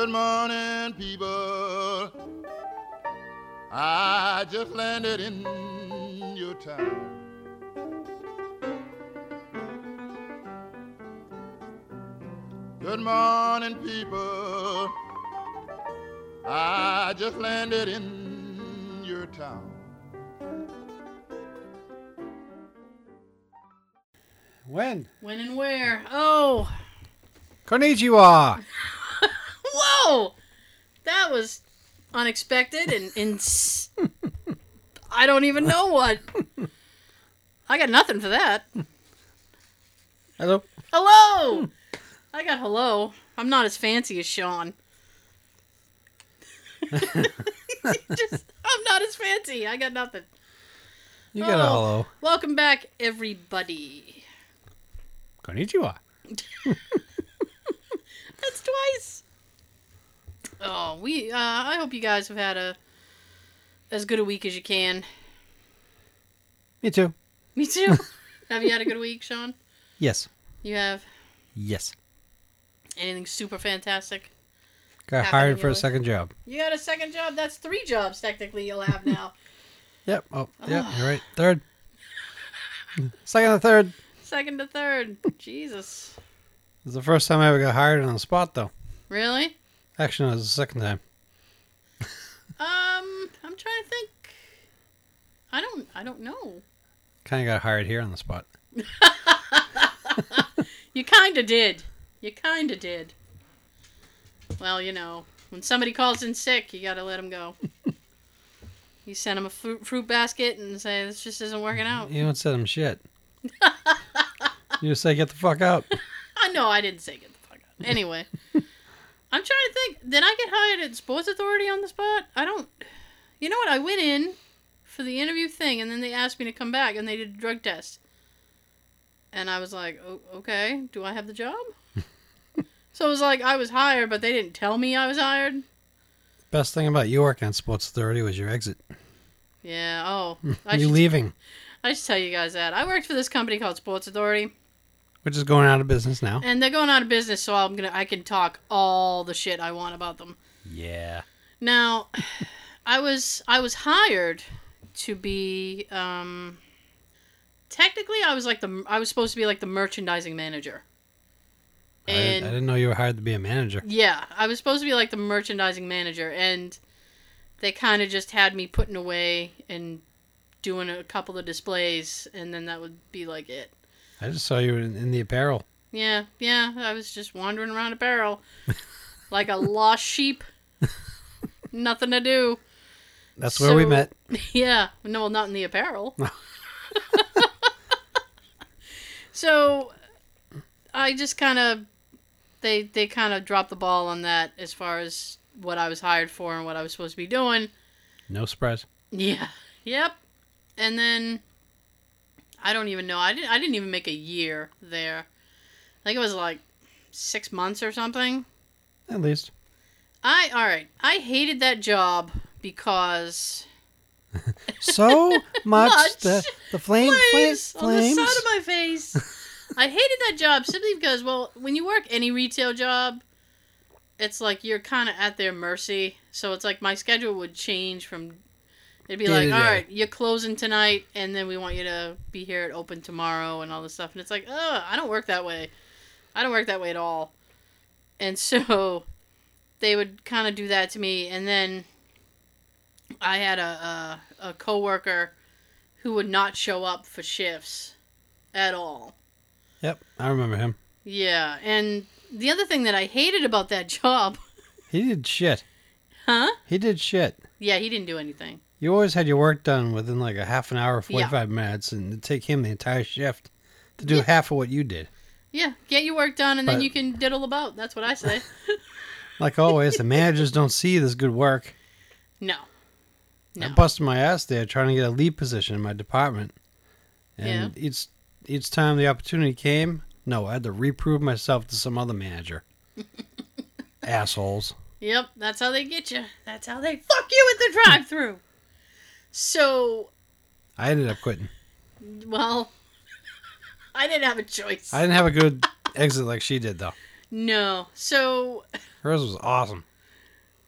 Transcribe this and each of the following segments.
Good morning, people. I just landed in your town. Good morning, people. I just landed in your town. When? When and where? Oh, Konnichiwa. Whoa! That was unexpected and, and I don't even know what. I got nothing for that. Hello. Hello! I got hello. I'm not as fancy as Sean. Just, I'm not as fancy. I got nothing. You got a Oh. hello. Welcome back, everybody. Konnichiwa. That's twice. Oh, we. Uh, I hope you guys have had a as good a week as you can. Me too. Me too. have you had a good week, Sean? Yes. You have Yes. anything super fantastic? Got hired for a way. second job. You got a second job. That's three jobs technically you'll have now. Yep. Oh, yeah. You're right. Third. Second to third. second to third. Jesus. It's the first time I ever got hired on the spot, though. Really? Actually, no, it was the second time. Um, I'm trying to think. I don't. I don't know. Kind of got hired here on the spot. You kind of did. You kind of did. Well, you know, when somebody calls in sick, you gotta let them go. you send them a fruit, fruit basket and say this just isn't working out. You don't send them shit. you just say, get the fuck out. I know I didn't say get the fuck out. Anyway, I'm trying to think. Did I get hired at Sports Authority on the spot? I don't. You know what? I went in for the interview thing, and then they asked me to come back, and they did a drug test. And I was like, oh, okay, do I have the job? so it was like I was hired, but they didn't tell me I was hired. Best thing about you working on Sports Authority was your exit. Yeah. Oh, you leaving, I should tell you guys that I worked for this company called Sports Authority, which is going out of business now. and they're going out of business. So I'm gonna I can talk all the shit I want about them. Yeah. Now, I was I was hired to be um technically I was like the I was supposed to be like the merchandising manager. I, didn't- I didn't know you were hired to be a manager. yeah, I was supposed to be like the merchandising manager and they kind of just had me putting away and doing a couple of displays and then that would be like it. I just saw you in, in the apparel. Yeah, yeah, I was just wandering around a barrel like a lost sheep. Nothing to do. That's where we met. Yeah, no, well, not in the apparel. so, I just kind of they they kind of dropped the ball on that as far as what I was hired for and what I was supposed to be doing. No surprise. Yeah. Yep. And then I don't even know. I didn't I didn't even make a year there. I think it was like 6 months or something. At least. I all right. I hated that job because So much, Much. the the flame flames flames. on the side of my face. I hated that job simply because, well, when you work any retail job, it's like you're kind of at their mercy. So it's like my schedule would change from. It'd be like, all right, you're closing tonight, and then we want you to be here at open tomorrow, and all this stuff. And it's like, oh, I don't work that way. I don't work that way at all. And so, they would kind of do that to me, and then I had a a, a coworker who would not show up for shifts at all. Yep, I remember him. Yeah, and the other thing that I hated about that job, He did shit. huh? He did shit. Yeah, he didn't do anything. You always had your work done within like a half an hour, Yeah. 45 minutes, and it'd take him the entire shift to do Yeah. half of what you did. Yeah, get your work done and then you can diddle about. That's what I say. Like always, the managers don't see this good work. no. No. I busted my ass there trying to get a lead position in my department. And each each time the opportunity came, no, I had to reprove myself to some other manager. Assholes. Yep, that's how they get you. That's how they fuck you at the drive-through. So, I ended up quitting. well, I didn't have a choice. I didn't have a good exit like she did, though. No. So Hers was awesome.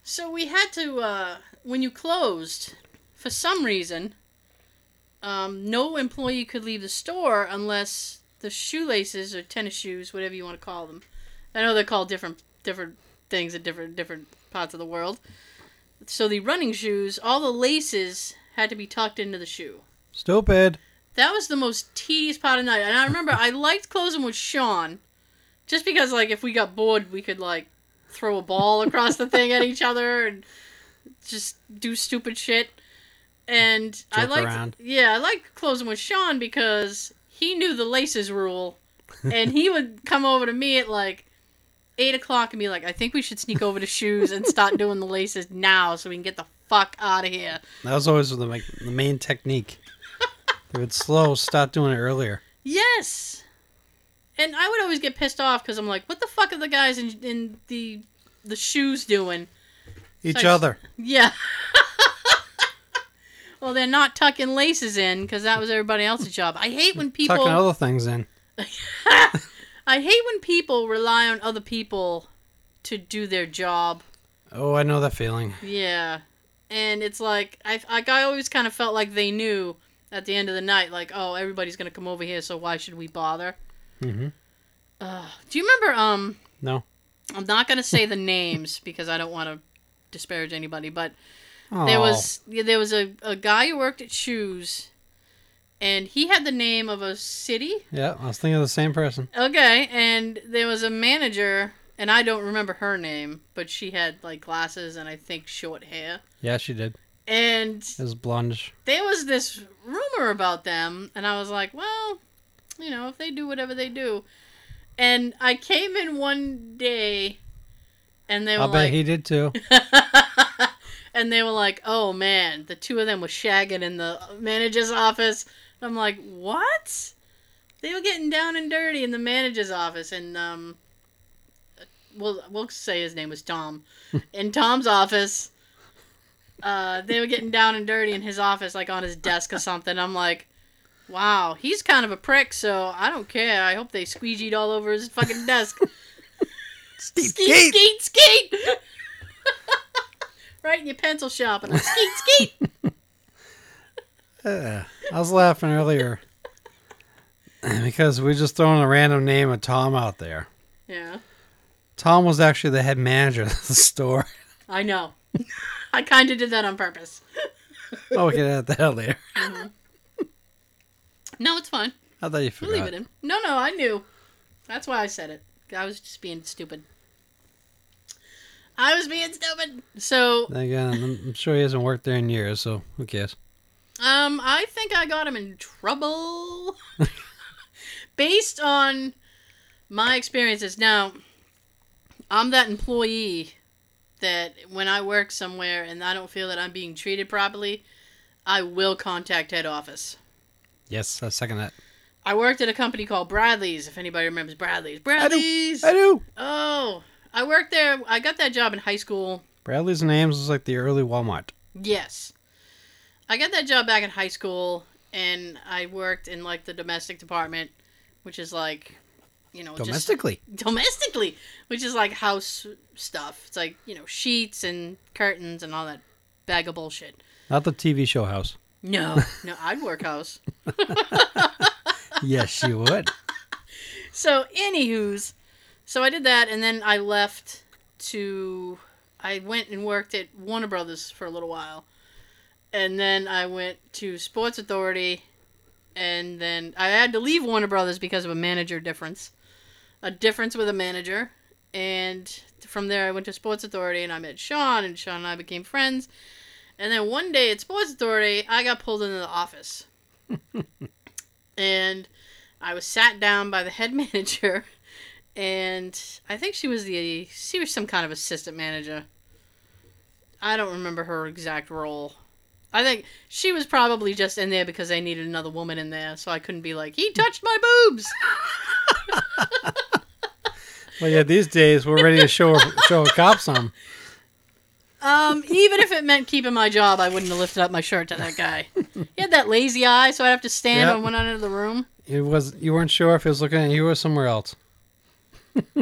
so we had to uh when you closed, for some reason, um, no employee could leave the store unless the shoelaces or tennis shoes, whatever you want to call them. I know they're called different different things in different different parts of the world. So the running shoes, all the laces had to be tucked into the shoe. Stupid. That was the most tedious part of the night. And I remember I liked closing with Sean, just because like if we got bored, we could like throw a ball across the thing at each other and just do stupid shit. And I liked, around. yeah, I liked closing with Sean because he knew the laces rule, and he would come over to me at like eight o'clock and be like, "I think we should sneak over to shoes and start doing the laces now, so we can get the fuck out of here." That was always the, like, the main technique. if it's slow, start doing it earlier. Yes. And I would always get pissed off because I'm like, what the fuck are the guys in, in the the shoes doing? Each Thanks. other. Yeah. well, they're not tucking laces in because that was everybody else's job. I hate when people. Tucking other things in. I hate when people rely on other people to do their job. Oh, I know that feeling. Yeah. And it's like I like I always kind of felt like they knew at the end of the night, like, oh, everybody's gonna come over here, so why should we bother? hmm Uh, do you remember? Um, No. I'm not gonna say the names because I don't want to disparage anybody, but Oh. there was there was a, a guy who worked at Shoes, and he had the name of a city. Yeah, I was thinking of the same person. Okay, and there was a manager, and I don't remember her name, but she had like glasses and I think short hair. Yeah, she did. And It was blondish. there was this rumor about them, and I was like, well, you know, if they do whatever they do. And I came in one day, and they were bet like, he did too. and they were like, "Oh man, the two of them were shagging in the manager's office." I'm like, "What?" They were getting down and dirty in the manager's office, and um, we'll we'll say his name was Tom. in Tom's office, uh, they were getting down and dirty in his office, like on his desk or something. I'm like. Wow, he's kind of a prick, so I don't care. I hope they squeegeed all over his fucking desk. Skeet, skeet, skeet, skeet. right in your pencil sharpener. Skeet, skeet. Yeah. I was laughing earlier because we just throwing a random name of Tom out there. Yeah, Tom was actually the head manager of the store. I know. I kind of did that on purpose. Oh, we can add that later. No, it's fine. I thought you We'll leave it in. No, no, I knew. That's why I said it. I was just being stupid. I was being stupid. So, Again, I'm, I'm sure he hasn't worked there in years, so who cares? um, I think I got him in trouble based on my experiences. Now, I'm that employee that when I work somewhere and I don't feel that I'm being treated properly, I will contact head office. Yes, I second that. I worked at a company called Bradley's. If anybody remembers Bradley's, Bradley's. I do. Oh, I worked there. I got that job in high school. Bradley's and Ames was like the early Walmart. Yes, I got that job back in high school, and I worked in like the domestic department, which is like, you know, Domestically. domestically, which is like house stuff. It's like you know sheets and curtains and all that bag of bullshit. Not the TV show house. No, no, I'd work house. Yes, you would. So, anywho's, so I did that, and then I left to. I went and worked at Warner Brothers for a little while, and then I went to Sports Authority, and then I had to leave Warner Brothers because of a manager difference, a difference with a manager, and from there I went to Sports Authority, and I met Sean, and Sean and I became friends, and then one day at Sports Authority I got pulled into the office, and I was sat down by the head manager, and I think she was the she was some kind of assistant manager. I don't remember her exact role. I think she was probably just in there because they needed another woman in there, so I couldn't be like, "He touched my boobs." Well, yeah, these days we're ready to show show a cop some. Um, even if it meant keeping my job, I wouldn't have lifted up my shirt to that guy. He had that lazy eye, so I'd have to stand Yep. and went out into the room. It was you weren't sure if he was looking at you or somewhere else.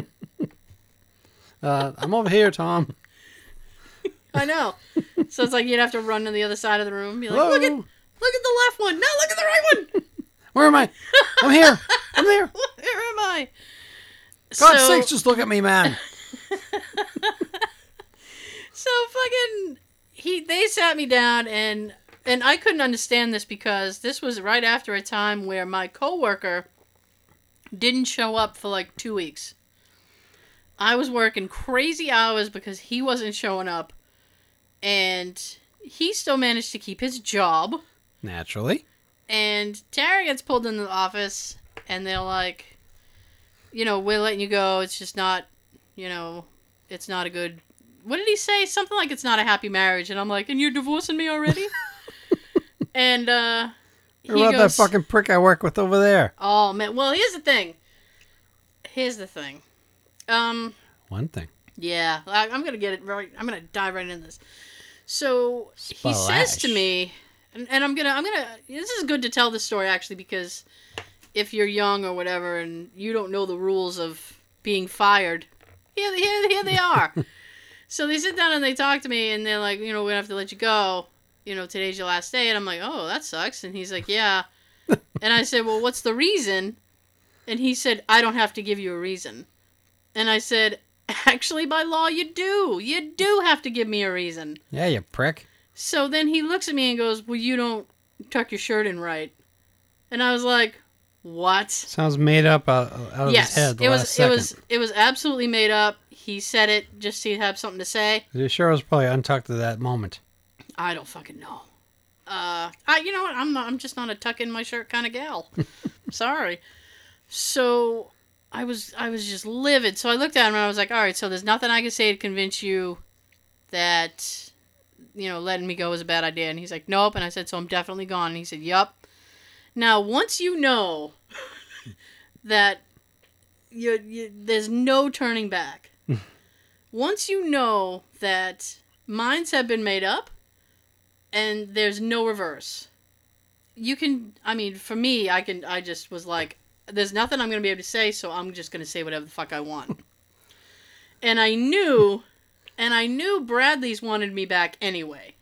Uh, I'm over here, Tom. I know. so it's like you'd have to run to the other side of the room. Be like, look at look at the left one. No, look at the right one. Where am I? I'm here. I'm there. Where am I? God's so, sakes, just look at me, man. so fucking he they sat me down and and I couldn't understand this because this was right after a time where my coworker didn't show up for like 2 weeks. I was working crazy hours because he wasn't showing up and he still managed to keep his job Naturally. and Tara gets pulled into the office and they're like you know, we're letting you go. It's just not, you know, it's not a good what did he say? Something like it's not a happy marriage. And I'm like, and you're divorcing me already? and uh he What about goes, that fucking prick I work with over there? Oh man, well here's the thing. Here's the thing. Um One thing. yeah, I, I'm gonna get it right. I'm gonna dive right into this. So he says to me, and, and I'm gonna, I'm gonna. This is good to tell this story actually because if you're young or whatever and you don't know the rules of being fired, here, here, here they are. so they sit down and they talk to me and they're like, you know, we're gonna have to let you go. You know, today's your last day, and I'm like, oh, that sucks. And he's like, yeah. and I said, well, what's the reason? And he said, I don't have to give you a reason. And I said, Actually, by law, you do. You do have to give me a reason. Yeah, you prick. So then he looks at me and goes, Well, you don't tuck your shirt in right. And I was like, What? Sounds made up out, out of yes, his head. The it last was. second. It was. It was absolutely made up. He said it just to have something to say. You sure was probably untucked at that moment. I don't fucking know. Uh, I. You know what? I'm. Not, I'm just not a tuck in my shirt kind of gal. Sorry. So I was. I was just livid. So I looked at him and I was like, All right. So there's nothing I can say to convince you that you know letting me go was a bad idea. And he's like, Nope. And I said, So I'm definitely gone. And he said, yep. Now once you know that you, you there's no turning back. once you know that minds have been made up and there's no reverse. You can I mean for me I can I just was like there's nothing I'm going to be able to say so I'm just going to say whatever the fuck I want. and I knew and I knew Bradley's wanted me back anyway.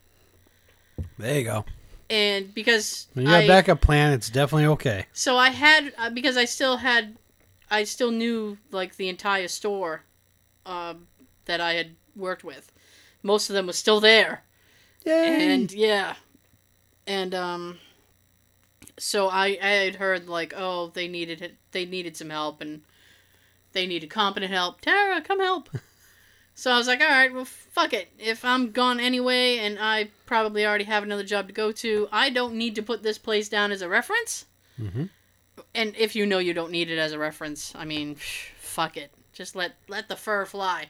There you go. And because When you got I, a backup plan, it's definitely okay. so I had uh, because I still had I still knew like the entire store um, that I had worked with. Most of them was still there. Yay! and yeah and um so i i had heard like oh they needed it they needed some help and they needed competent help. Tara come help. So i was like all right well fuck it. If i'm gone anyway and i probably already have another job to go to i don't need to put this place down as a reference. Hmm and if you know you don't need it as a reference i mean fuck it. Just let let the fur fly.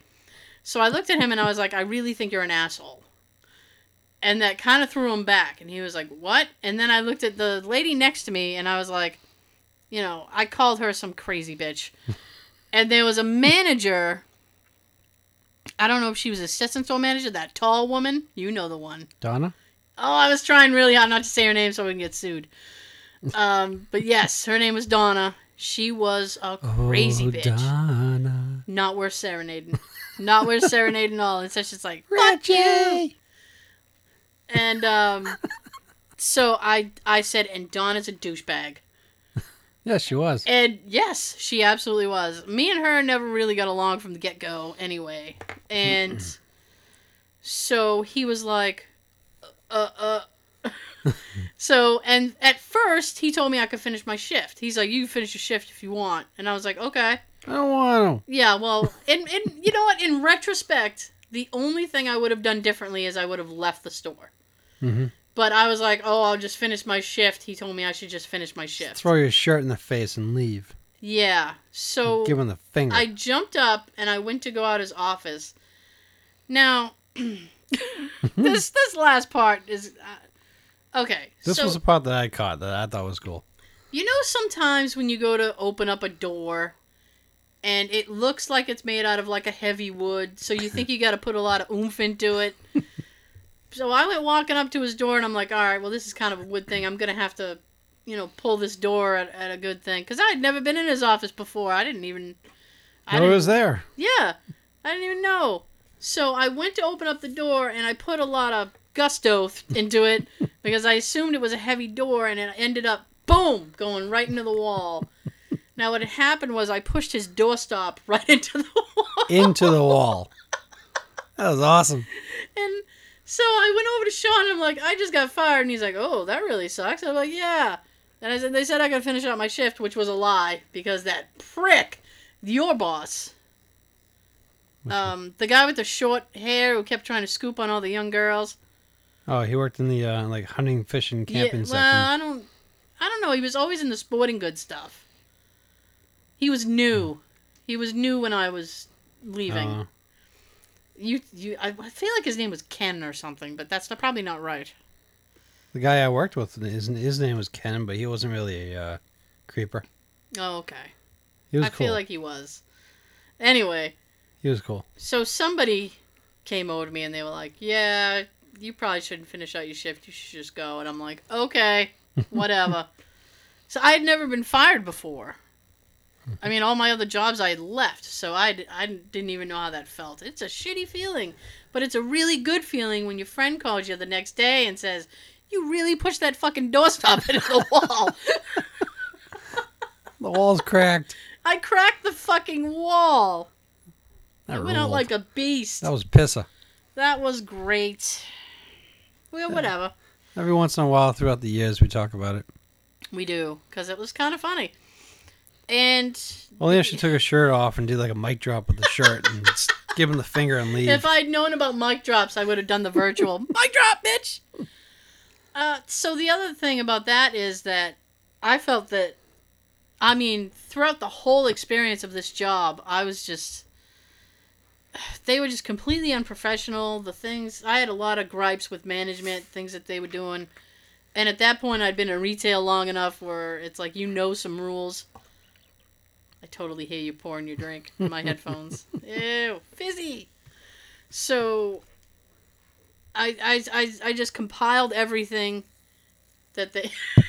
So i looked at him and i was like i really think you're an asshole and that kind of threw him back and he was like what and then i looked at the lady next to me and i was like you know i called her some crazy bitch and there was a manager i don't know if she was assistant store manager that tall woman you know the one Donna? Oh, I was trying really hard not to say her name so we can get sued. Um, but yes, her name was Donna. She was a crazy oh, bitch. Donna. Not worth serenading. Not worth serenading all. And so she's like, fuck you. Reggie! And um, so I I said, and Dawn is a douchebag. Yes, she was. And yes, she absolutely was. Me and her never really got along from the get go anyway. And so he was like, uh, uh. so, and at first, he told me I could finish my shift. He's like, you can finish your shift if you want. And I was like, okay. I don't want Yeah, well, and, and you know what? In retrospect, the only thing I would have done differently is I would have left the store. To. hmm But I was like, oh, I'll just finish my shift. He told me I should just finish my shift. Throw your shirt in the face and leave. Yeah. So Give him the finger. I jumped up and I went to go out his office. Now, this this last part is uh, okay. this so was the part that I caught that I thought was cool. you know sometimes when you go to open up a door and it looks like it's made out of like a heavy wood, so you think you got to put a lot of oomph into it. so I went walking up to his door and I'm like, all right, well this is kind of a wood thing. I'm gonna have to, you know, pull this door at, at a good thing because I had never been in his office before. I didn't even. I No, didn't- was there. Yeah. I didn't even know. So I went to open up the door and I put a lot of gusto th- into it because I assumed it was a heavy door and it ended up boom going right into the wall. Now what had happened was I pushed his doorstop right into the wall. Into the wall. That was awesome. And so I went over to Sean and I'm like, I just got fired. And he's like, Oh, that really sucks. I'm like, Yeah. And I said, They said I could finish out my shift, which was a lie because that prick, your boss, um, the guy with the short hair who kept trying to scoop on all the young girls. Oh, he worked in the uh, like hunting, fishing, camping yeah, section. well, I don't, I don't know. He was always in the sporting goods stuff. He was new. He was new when I was leaving. Uh, you, you, I feel like his name was Ken or something, but that's not, probably not right. the guy I worked with, his, his name was Ken, but he wasn't really a uh, creeper. Oh, okay. He was I cool. feel like he was. Anyway, he was cool. so somebody came over to me and they were like, "Yeah, you probably shouldn't finish out your shift. You should just go." And I'm like, "Okay, whatever." so I had never been fired before. I mean, all my other jobs I had left, so I, I didn't even know how that felt. It's a shitty feeling, but it's a really good feeling when your friend calls you the next day and says, "You really pushed that fucking doorstop into the wall." The wall's cracked. I cracked the fucking wall. I That went out like a beast. That was pissa. That was great. Well, whatever. Every once in a while, throughout the years, we talk about it. We do, because it was kind of funny. And Only if she took her shirt off and did like a mic drop with the shirt and give him the finger and leave. if I'd known about mic drops, I would have done the virtual mic drop, bitch. Uh, so the other thing about that is that I felt that, I mean, throughout the whole experience of this job, I was just, they were just completely unprofessional. The things I had a lot of gripes with management, things that they were doing, and at that point, I'd been in retail long enough where it's like you know some rules. I totally hear you pouring your drink in my headphones. Ew, fizzy. So, I, I, I, I just compiled everything that they.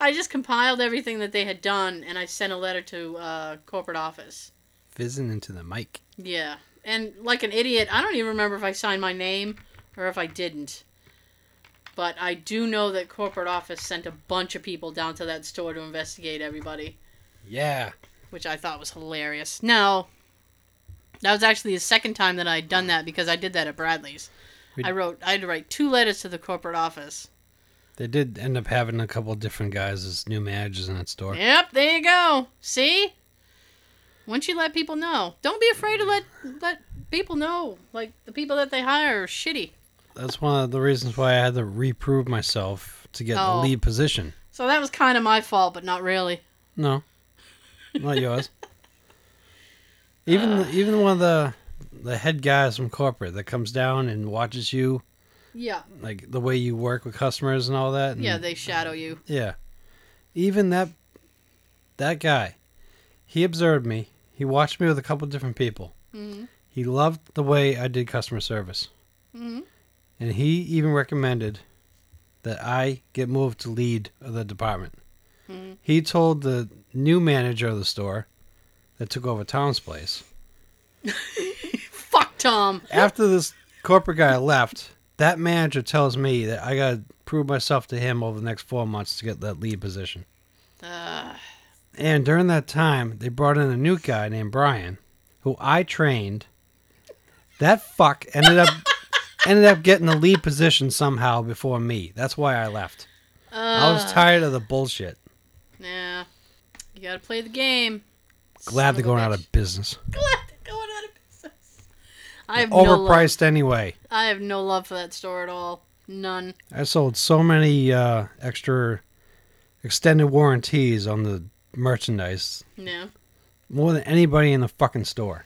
I just compiled everything that they had done, and I sent a letter to uh, corporate office. Fizzing into the mic. Yeah, and like an idiot, I don't even remember if I signed my name or if I didn't. But I do know that corporate office sent a bunch of people down to that store to investigate everybody Yeah. which I thought was hilarious. No, that was actually the second time that I'd done that because I did that at Bradley's. We- I wrote, I had to write two letters to the corporate office. They did end up having a couple different guys as new managers in that store. Yep, there you go. See, once you let people know, don't be afraid to let let people know. Like the people that they hire are shitty. That's one of the reasons why I had to reprove myself to get Oh. the lead position. So that was kind of my fault, but not really. No, not yours. Even even one of the the head guys from corporate that comes down and watches you, Yeah, like the way you work with customers and all that. And, yeah, they shadow you. yeah. Even that that guy, he observed me. He watched me with a couple different people. hmm He loved the way I did customer service. hmm And he even recommended that I get moved to lead of the department. hmm He told the new manager of the store that took over Tom's place. Fuck Tom. After this corporate guy left, that manager tells me that I got to prove myself to him over the next four months to get that lead position. Uh, And during that time, they brought in a new guy named Brian, who I trained. That fuck ended up ended up getting the lead position somehow before me. That's why I left. I was uh, tired of the bullshit. Yeah, you gotta play the game. Glad Son they're going out of business. Glad they're going out of business. I have no love. Overpriced anyway. I have no love for that store at all. None. I sold so many uh, extra extended warranties on the merchandise, No. more than anybody in the fucking store.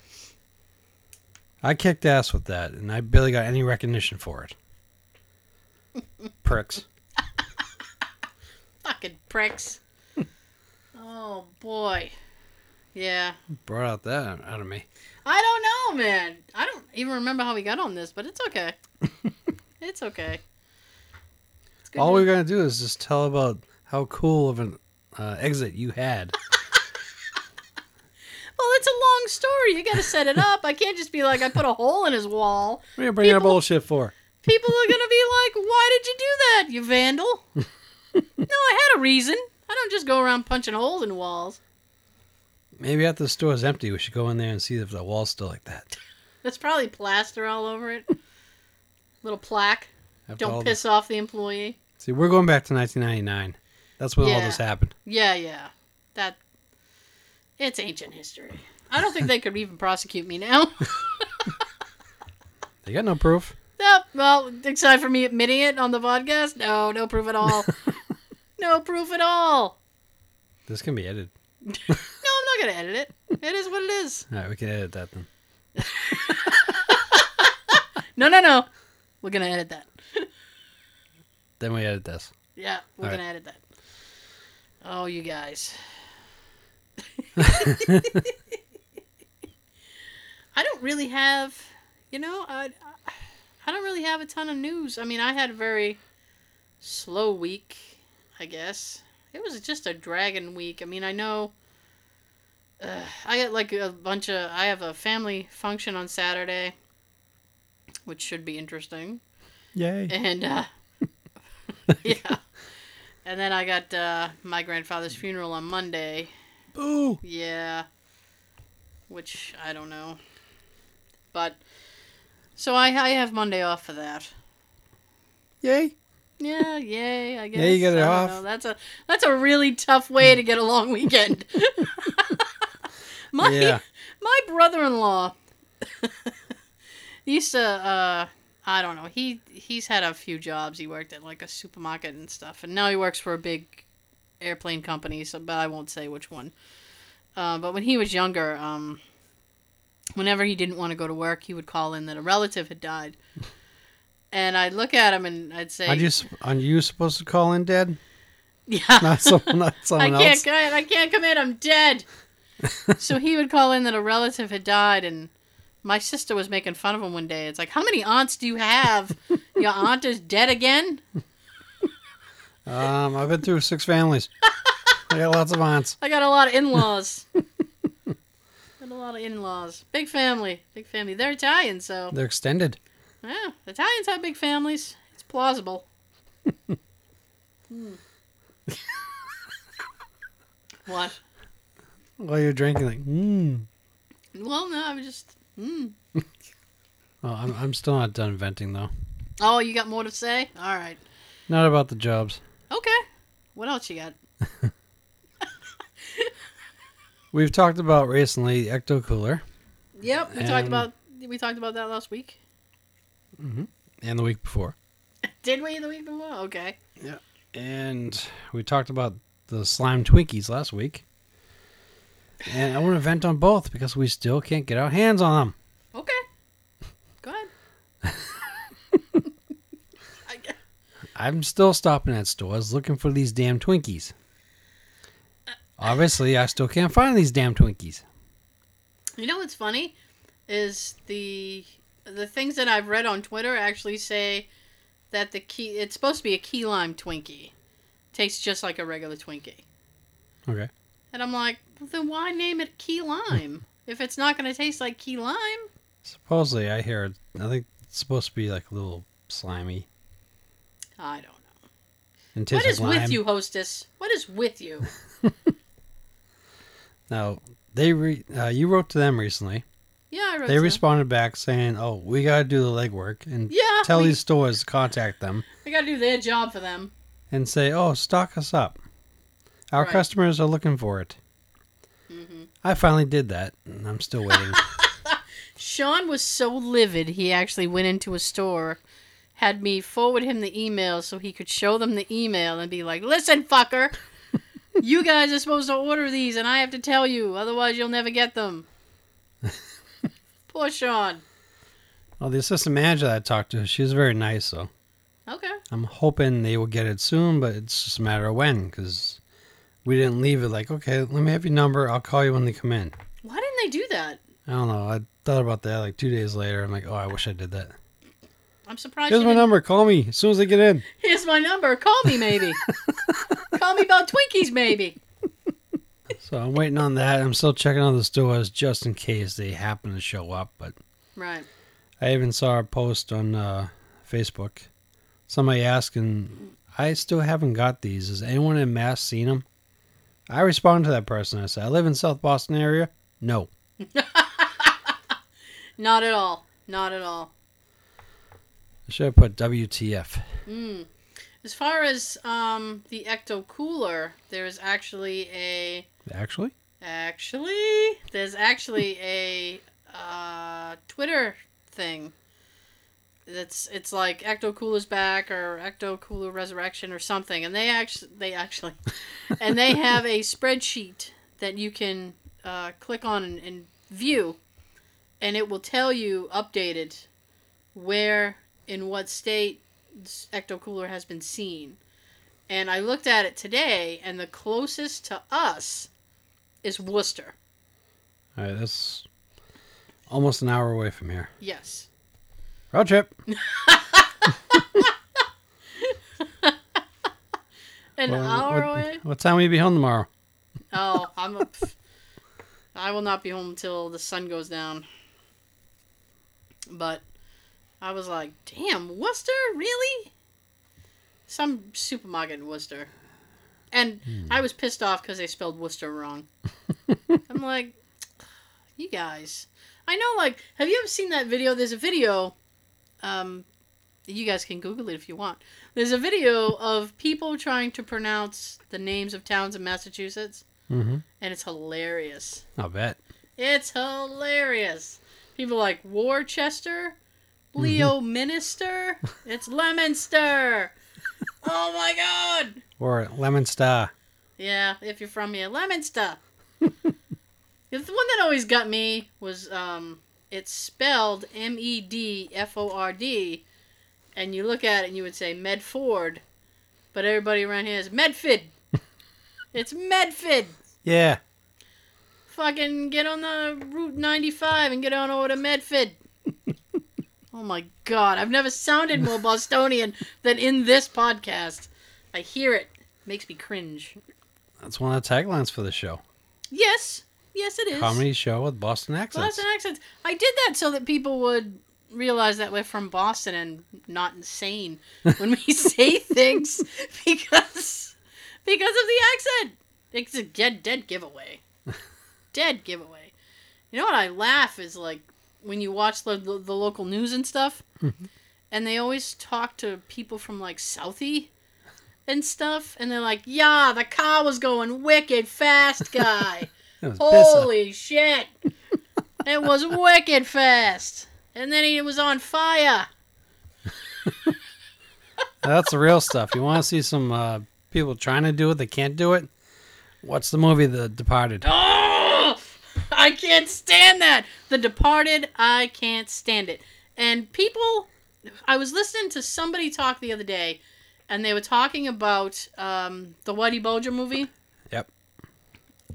I kicked ass with that, and I barely got any recognition for it. Pricks. Fucking pricks. oh boy. Yeah. Brought out that out of me. I don't know, man. I don't even remember how we got on this, but it's okay. it's okay. It's All to- we're gonna do is just tell about how cool of an uh, exit you had. Well, it's a long story. You got to set it up. I can't just be like, I put a hole in his wall. What are you bringing up People- bullshit for? People are gonna be like, "Why did you do that, you vandal?" no, I had a reason. I don't just go around punching holes in walls. Maybe after the store's empty, we should go in there and see if the wall's still like that. That's probably plaster all over it. Little plaque. After Don't the- piss off the employee. See, we're going back to 1999. That's when all this happened. Yeah, yeah. That. It's ancient history. I don't think they could even prosecute me now. They got no proof. no, well, except for me admitting it on the podcast. No, no proof at all. no proof at all. This can be edited. No, I'm not gonna edit it. It is what it is. All right, we can edit that then. No, no, no. We're gonna edit that. Then we edit this. Yeah, we're All right. gonna edit that. Oh, you guys. I don't really have, you know, I, I don't really have a ton of news. I mean, I had a very slow week, I guess. It was just a dragon week. I mean, I know. Uh, I got like a bunch of. I have a family function on Saturday, which should be interesting Yay. and uh, yeah, and then I got uh, my grandfather's funeral on Monday. Boo. Yeah, which I don't know, but so I I have Monday off for that. Yay. Yeah, yay! I guess. Yeah, you get it off. know. That's a that's a really tough way to get a long weekend. my Yeah. my brother-in-law used to uh I don't know. He he's had a few jobs. He worked at like a supermarket and stuff, and now he works for a big airplane company. So, but I won't say which one. Uh, but when he was younger, um, whenever he didn't want to go to work, he would call in that a relative had died. And I'd look at him and I'd say, Are you, are you supposed to call in, dead? "Yeah, Not someone, not I someone can't come in. I can't come in. I'm dead." so he would call in that a relative had died, and my sister was making fun of him one day. It's like, "How many aunts do you have? Your aunt is dead again." Um, I've been through six families. I got lots of aunts. I got a lot of in-laws. got a lot of in-laws. Big family. Big family. They're Italian, so They're extended. yeah, Italians have big families. It's plausible. Hmm. what? While you're drinking, like, mmm. Well, no, I'm just. Mm. Oh, I'm, I'm still not done venting, though. Oh, you got more to say? All right. Not about the jobs. Okay. What else you got? We've talked about recently Ecto Cooler Yep, we talked about we talked about that last week. Mm-hmm. and the week before. Did we the week before? Okay. Yeah. And we talked about the slime Twinkies last week. And I want to vent on both because we still can't get our hands on them. Okay. Go ahead. I, I'm still stopping at stores looking for these damn Twinkies. Obviously, I still can't find these damn Twinkies. you know what's funny is the the things that I've read on Twitter actually say that the key it's supposed to be a key lime Twinkie. Tastes just like a regular Twinkie. Okay. And I'm like, well, then why name it key lime? if it's not going to taste like key lime? Supposedly, I hear. I think it's supposed to be like a little slimy I don't know. and What taste is like with you, hostess? What is with you? Now they re- uh, you wrote to them recently. Yeah, I wrote They to- responded back saying, "Oh, we gotta do the legwork and Yeah, tell we- these stores to contact them We got to do their job for them. and say, oh, stock us up. Our Right. customers are looking for it." hmm I finally did that, and I'm still waiting. Sean was so livid, he actually went into a store, had me forward him the email so he could show them the email and be like, "Listen, fucker, you guys are supposed to order these, and I have to tell you, otherwise you'll never get them." Poor Sean. well, the assistant manager that I talked to, she was very nice, so Okay. I'm hoping they will get it soon, but it's just a matter of when, because we didn't leave it like, okay, let me have your number. I'll call you when they come in. Why didn't they do that? I don't know. I thought about that like two days later. I'm like, oh, I wish I did that. I'm surprised. Here's my number. Call me as soon as they get in. Here's my number. Call me, maybe. Call me about Twinkies, maybe. So I'm waiting on that. I'm still checking on the stores just in case they happen to show up. But Right. I even saw a post on uh, Facebook. Somebody asking, I still haven't got these. Has anyone in Mass seen them? I responded to that person. I said, I live in South Boston area. No. Not at all. Not at all. I should have put WTF. Mm. As far as um, the Ecto Cooler, there's actually a Actually? actually there's actually a uh, Twitter thing. That's it's like Ecto Cooler's back or Ecto Cooler Resurrection or something, and they actually they actually and they have a spreadsheet that you can uh, click on and, and view, and it will tell you updated where in what state Ecto Cooler has been seen. And I looked at it today, and the closest to us is Worcester. All right, that's almost an hour away from here. Yes. Road trip. An Well, hour what, away? What time will you be home tomorrow? Oh, I'm a. I will not be home until the sun goes down. But I was like, damn, Worcester? Really? Some supermarket in Worcester. And I was pissed off because they spelled Worcester wrong. I'm like, you guys. I know, like, have you ever seen that video? There's a video. Um, you guys can Google it if you want. There's a video of people trying to pronounce the names of towns in Massachusetts, Mm-hmm. and it's hilarious. I'll bet. It's hilarious. People like Worcester, Leo Minister, it's Lemonster. oh my god! Or Lemon Star. Yeah, if you're from here, Lemonster. the one that always got me was um, it's spelled M E D F O R D, and you look at it and you would say Medford, but everybody around here is Medford. it's Medford. Yeah. Fucking get on the Route 95 and get on over to Medford. oh my god, I've never sounded more Bostonian than in this podcast. I hear it. Makes me cringe. That's one of the taglines for the show. Yes, yes it is. Comedy show with Boston accents. Boston accents. I did that so that people would realize that we're from Boston and not insane when we say things because because of the accent. It's a dead dead giveaway. dead giveaway. You know what I laugh is like when you watch the the, the local news and stuff, and they always talk to people from like Southie and stuff, and they're like, "Yeah, the car was going wicked fast, guy." That was Bissa. Holy shit! it was wicked fast. And then he was on fire. That's the real stuff. You want to see some uh, people trying to do it, they can't do it? What's the movie The Departed? Oh! I can't stand that. The Departed, I can't stand it. And people, I was listening to somebody talk the other day, and they were talking about um, the Whitey Bulger movie. Yep.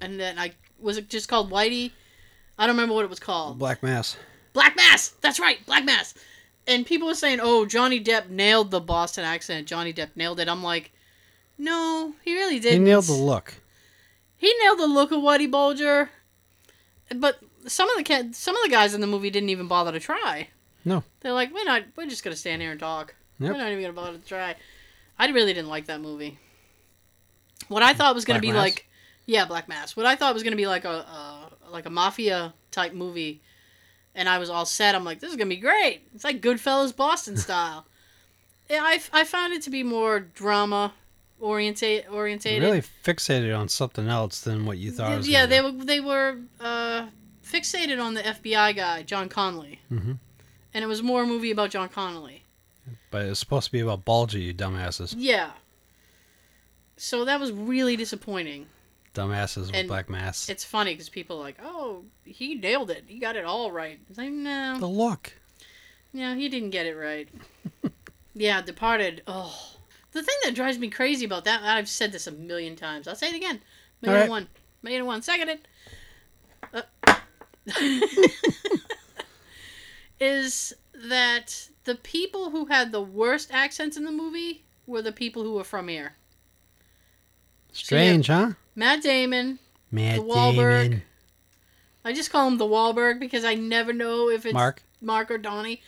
And then I was it just called Whitey? I don't remember what it was called. Black Mass. Black Mass. That's right, Black Mass. And people were saying, "Oh, Johnny Depp nailed the Boston accent. Johnny Depp nailed it." I'm like, "No, he really didn't. He nailed the look. He nailed the look of Whitey Bulger." But some of the ca- some of the guys in the movie didn't even bother to try. No. They're like, "We're not. We're just gonna stand here and talk. Yep. We're not even gonna bother to try." I really didn't like that movie. What I thought was gonna Black be Mass? like, yeah, Black Mass. What I thought was gonna be like a uh, like a mafia type movie, and I was all set. I'm like, this is gonna be great. It's like Goodfellas Boston style. yeah, I, I found it to be more drama orientate orientated. Really fixated on something else than what you thought yeah, they were they were uh, fixated on the FBI guy, John Connolly, Mhm. and it was more a movie about John Connolly. But it's supposed to be about Bulger, you dumbasses. Yeah. So that was really disappointing. Dumbasses with And Black masks. It's funny because people are like, "Oh, he nailed it. He got it all right." It's like, no, The look. no, he didn't get it right. yeah, Departed. Oh, the thing that drives me crazy about that, I've said this a million times. I'll say it again. Million right. one. Million one. Seconded. Uh, is that the people who had the worst accents in the movie were the people who were from here. Strange, huh? Matt Damon, Matt The Wahlberg. Damon. I just call him the Wahlberg because I never know if it's Mark. Mark or Donnie.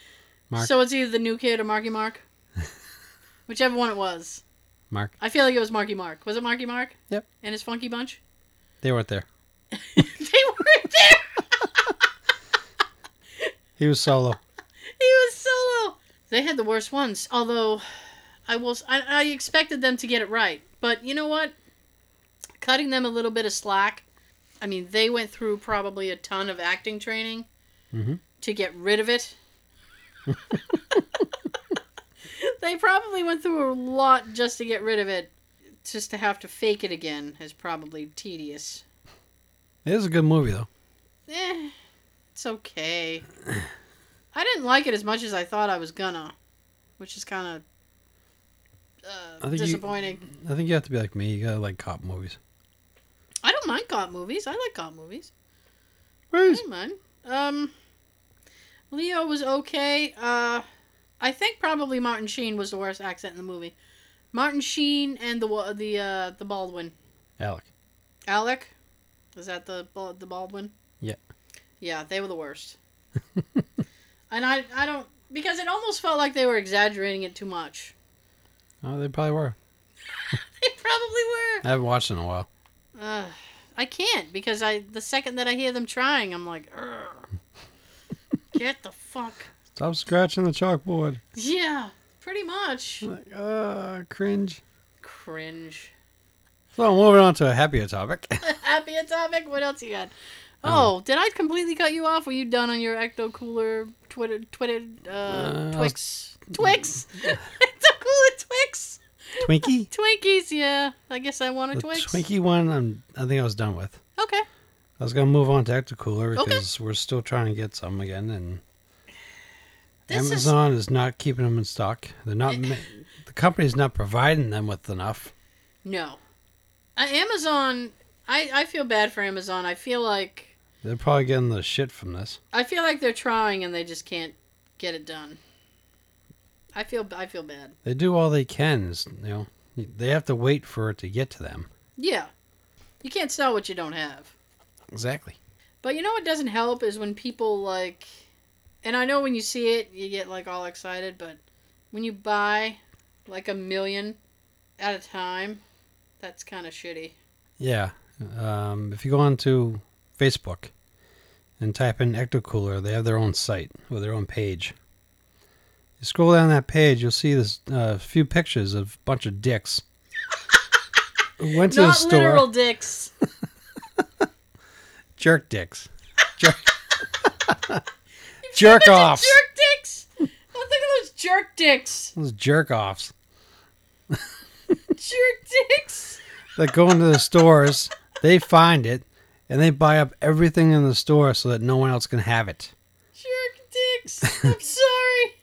Mark. So it's either the new kid or Marky Mark. Whichever one it was. Mark. I feel like it was Marky Mark. Was it Marky Mark? Yep. And his funky bunch? They weren't there. they weren't there. He was solo. He was solo. They had the worst ones. Although, I was I, I expected them to get it right, but you know what? Cutting them a little bit of slack. I mean, they went through probably a ton of acting training Mhm. to get rid of it. they probably went through a lot just to get rid of it. Just to have to fake it again is probably tedious. It is a good movie though. Eh, it's okay. I didn't like it as much as I thought I was gonna, which is kind of uh, think you- disappointing. I think you have to be like me. You gotta like cop movies. I don't mind cop movies. I like cop movies. I Right. don't mind. Um, Leo was okay. Uh, I think probably Martin Sheen was the worst accent in the movie. Martin Sheen and the the uh, the Baldwin. Alec. Alec, is that the the Baldwin? Yeah. Yeah, they were the worst. and I I don't because it almost felt like they were exaggerating it too much. Oh, they probably were. They probably were. I haven't watched in a while. Uh, I can't because I the second that I hear them trying, I'm like, get the fuck. Stop scratching the chalkboard. Yeah, pretty much. Like, uh, cringe. Cringe. So moving on to a happier topic. Happy topic. What else you got? Oh, did I completely cut you off? Were you done on your ecto cooler Twitter Twitter uh, Uh, Twix Twix ecto cooler Twix Twinkie. Twinkies? Yeah, I guess I want a The Twix. Twinkie one, I'm, I think I was done with. Okay. I was gonna move on to Ecto Cooler Okay. because we're still trying to get some again, and This is- Amazon is... not keeping them in stock. They're not. ma- the company's not providing them with enough. No. Uh, Amazon. I I feel bad for Amazon. I feel like They're probably getting the shit from this. I feel like they're trying and they just can't get it done. I feel I feel bad. They do all they can. Is you know they have to wait for it to get to them. Yeah. You can't sell what you don't have. Exactly. But you know what doesn't help is when people like and I know when you see it you get like all excited, but when you buy like a million at a time, that's kind of shitty. Yeah. Um, if you go on to Facebook and type in Ecto Cooler, they have their own site or their own page. You scroll down that page, you'll see this uh, few pictures of a bunch of dicks. Went to the Not store. literal dicks. Jerk dicks. Jerk, jerk offs. Jerk dicks. I think of those jerk dicks. Those jerk offs Jerk dicks. that go into the stores. They find it and they buy up everything in the store so that no one else can have it. Jerk dicks. I'm sorry.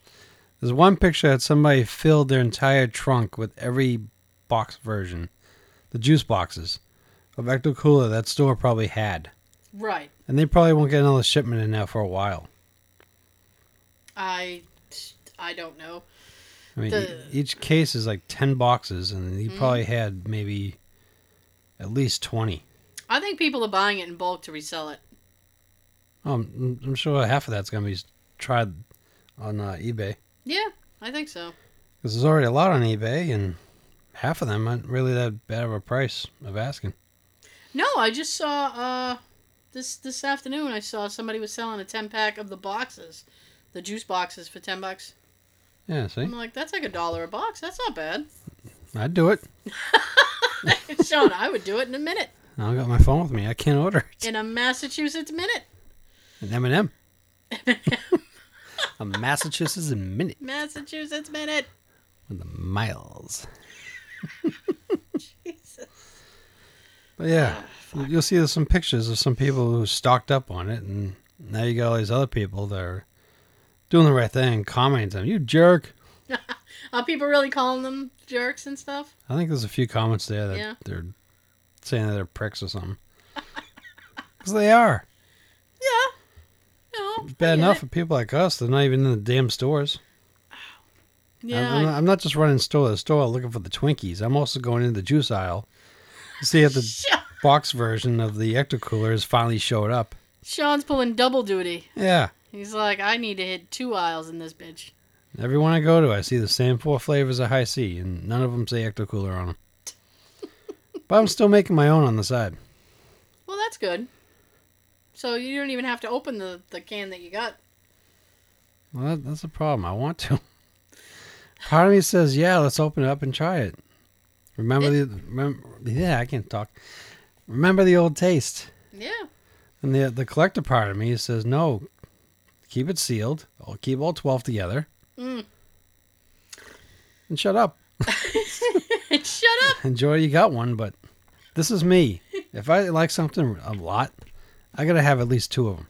There's one picture that somebody filled their entire trunk with every box version, the juice boxes of Ecto Cooler that store probably had. Right. And they probably won't get another shipment in there for a while. I I don't know. I mean, The- each case is like 10 boxes, and he probably had maybe at least 20. I think people are buying it in bulk to resell it. Um, I'm sure half of that's going to be tried on uh, eBay. Yeah, I think so. Because there's already a lot on eBay, and half of them aren't really that bad of a price of asking. No, I just saw uh this this afternoon I saw somebody was selling a 10 pack of the boxes. The juice boxes for 10 bucks. Yeah, see? I'm like, that's like a dollar a box. That's not bad. I'd do it. Sean, I would do it in a minute. I got my phone with me. I can't order it. In a Massachusetts minute. An M&M. a Massachusetts minute Massachusetts minute. with the miles. Jesus. But yeah, you'll see there's some pictures of some people who stocked up on it, and now you got all these other people that are doing the right thing, commenting, on, "You jerk." Are people really calling them jerks and stuff? I think there's a few comments there that Yeah. they're saying that they're pricks or something. Because they are. Yeah. No. It's bad get enough it. for people like us. They're not even in the damn stores. Yeah. I'm, I'm I- not, I'm not just running store to store looking for the Twinkies. I'm also going into the juice aisle to see if the box version of the Ecto Cooler has finally showed up. Sean's pulling double duty. Yeah. He's like, I need to hit two aisles in this bitch. Everyone I go to, I see the same four flavors of Hi-C, and none of them say Ecto Cooler on them. but I'm still making my own on the side. Well, that's good. So you don't even have to open the, the can that you got. Well, that, that's a problem. I want to. Part of me says, "Yeah, let's open it up and try it." Remember the remember? Yeah, I can't talk. Remember the old taste. Yeah. And the the collector part of me says, "No, keep it sealed. I'll keep all twelve together." Mm. And shut up. Shut up. Enjoy. You got one, but this is me. If I like something a lot, I gotta have at least two of them.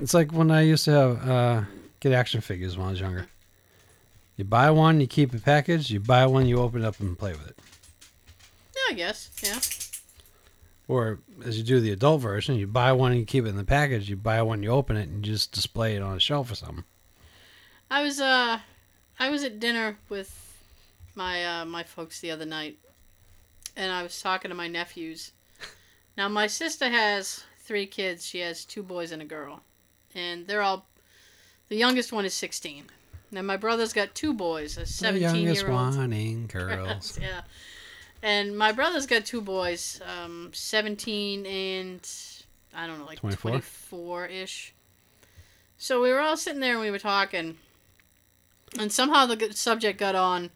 It's like when I used to have uh, get action figures when I was younger. You buy one, you keep it packaged. You buy one, you open it up and play with it. Yeah, I guess. Yeah. Or as you do the adult version, you buy one and you keep it in the package. You buy one, you open it, and you just display it on a shelf or something. I was uh I was at dinner with my uh my folks the other night and I was talking to my nephews. Now my sister has three kids. She has two boys and a girl. And they're all the youngest one is 16. Now my brother's got two boys, a The 17 youngest year old. wanting girls. yeah. And my brother's got two boys, um, 17 and I don't know, like 24? 24 ish. So we were all sitting there and we were talking. And somehow the subject got on.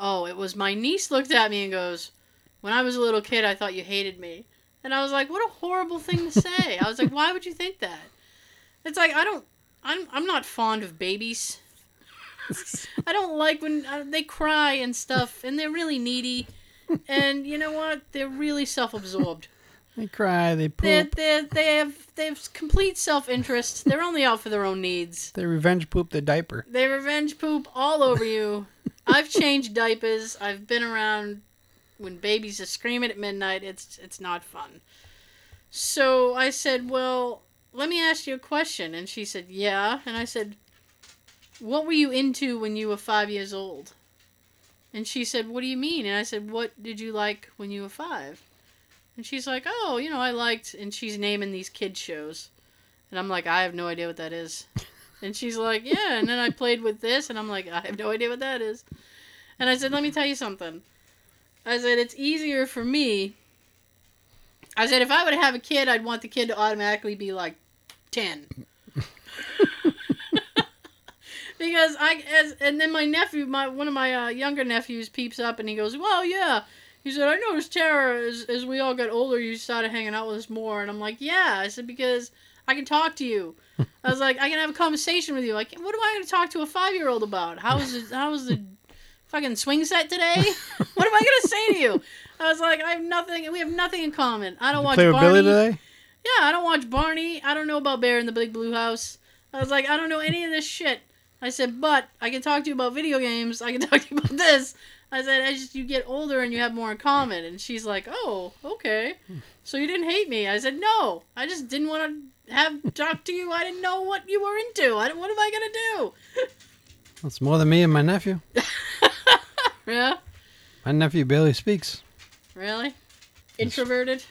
Oh, it was my niece looked at me and goes, When I was a little kid, I thought you hated me. And I was like, What a horrible thing to say. I was like, Why would you think that? It's like, I don't, I'm, I'm not fond of babies. I don't like when uh, they cry and stuff, and they're really needy. And you know what? They're really self-absorbed. They cry, they poop, they they have they have complete self-interest. They're only out for their own needs. they revenge poop the diaper. They revenge poop all over you. I've changed diapers. I've been around when babies are screaming at midnight. It's it's not fun. So I said, "Well, let me ask you a question." And she said, "Yeah." And I said, "What were you into when you were 5 years old?" And she said, "What do you mean?" And I said, "What did you like when you were 5?" And she's like, "Oh, you know, I liked." And she's naming these kid shows. And I'm like, "I have no idea what that is." And she's like, yeah. And then I played with this, and I'm like, I have no idea what that is. And I said, let me tell you something. I said, it's easier for me. I said, if I would have a kid, I'd want the kid to automatically be like 10. Because I, as, and then my nephew, my one of my uh, younger nephews peeps up and he goes, well, yeah. He said, I noticed Tara, as, as we all got older, you started hanging out with us more. And I'm like, yeah. I said, because I can talk to you. I was like, I can have a conversation with you. Like, what am I going to talk to a five year old about? How was it? How was the fucking swing set today? what am I going to say to you? I was like, I have nothing. We have nothing in common. I don't watch play with Barney. Billy today? Yeah, I don't watch Barney. I don't know about Bear in the Big Blue House. I was like, I don't know any of this shit. I said, but I can talk to you about video games. I can talk to you about this. I said, as you get older and you have more in common. And she's like, oh, okay. So you didn't hate me. I said, no. I just didn't want to have talk to you. I didn't know what you were into. I what am I gonna do? That's more than me and my nephew. yeah, My nephew barely speaks. really. Introverted.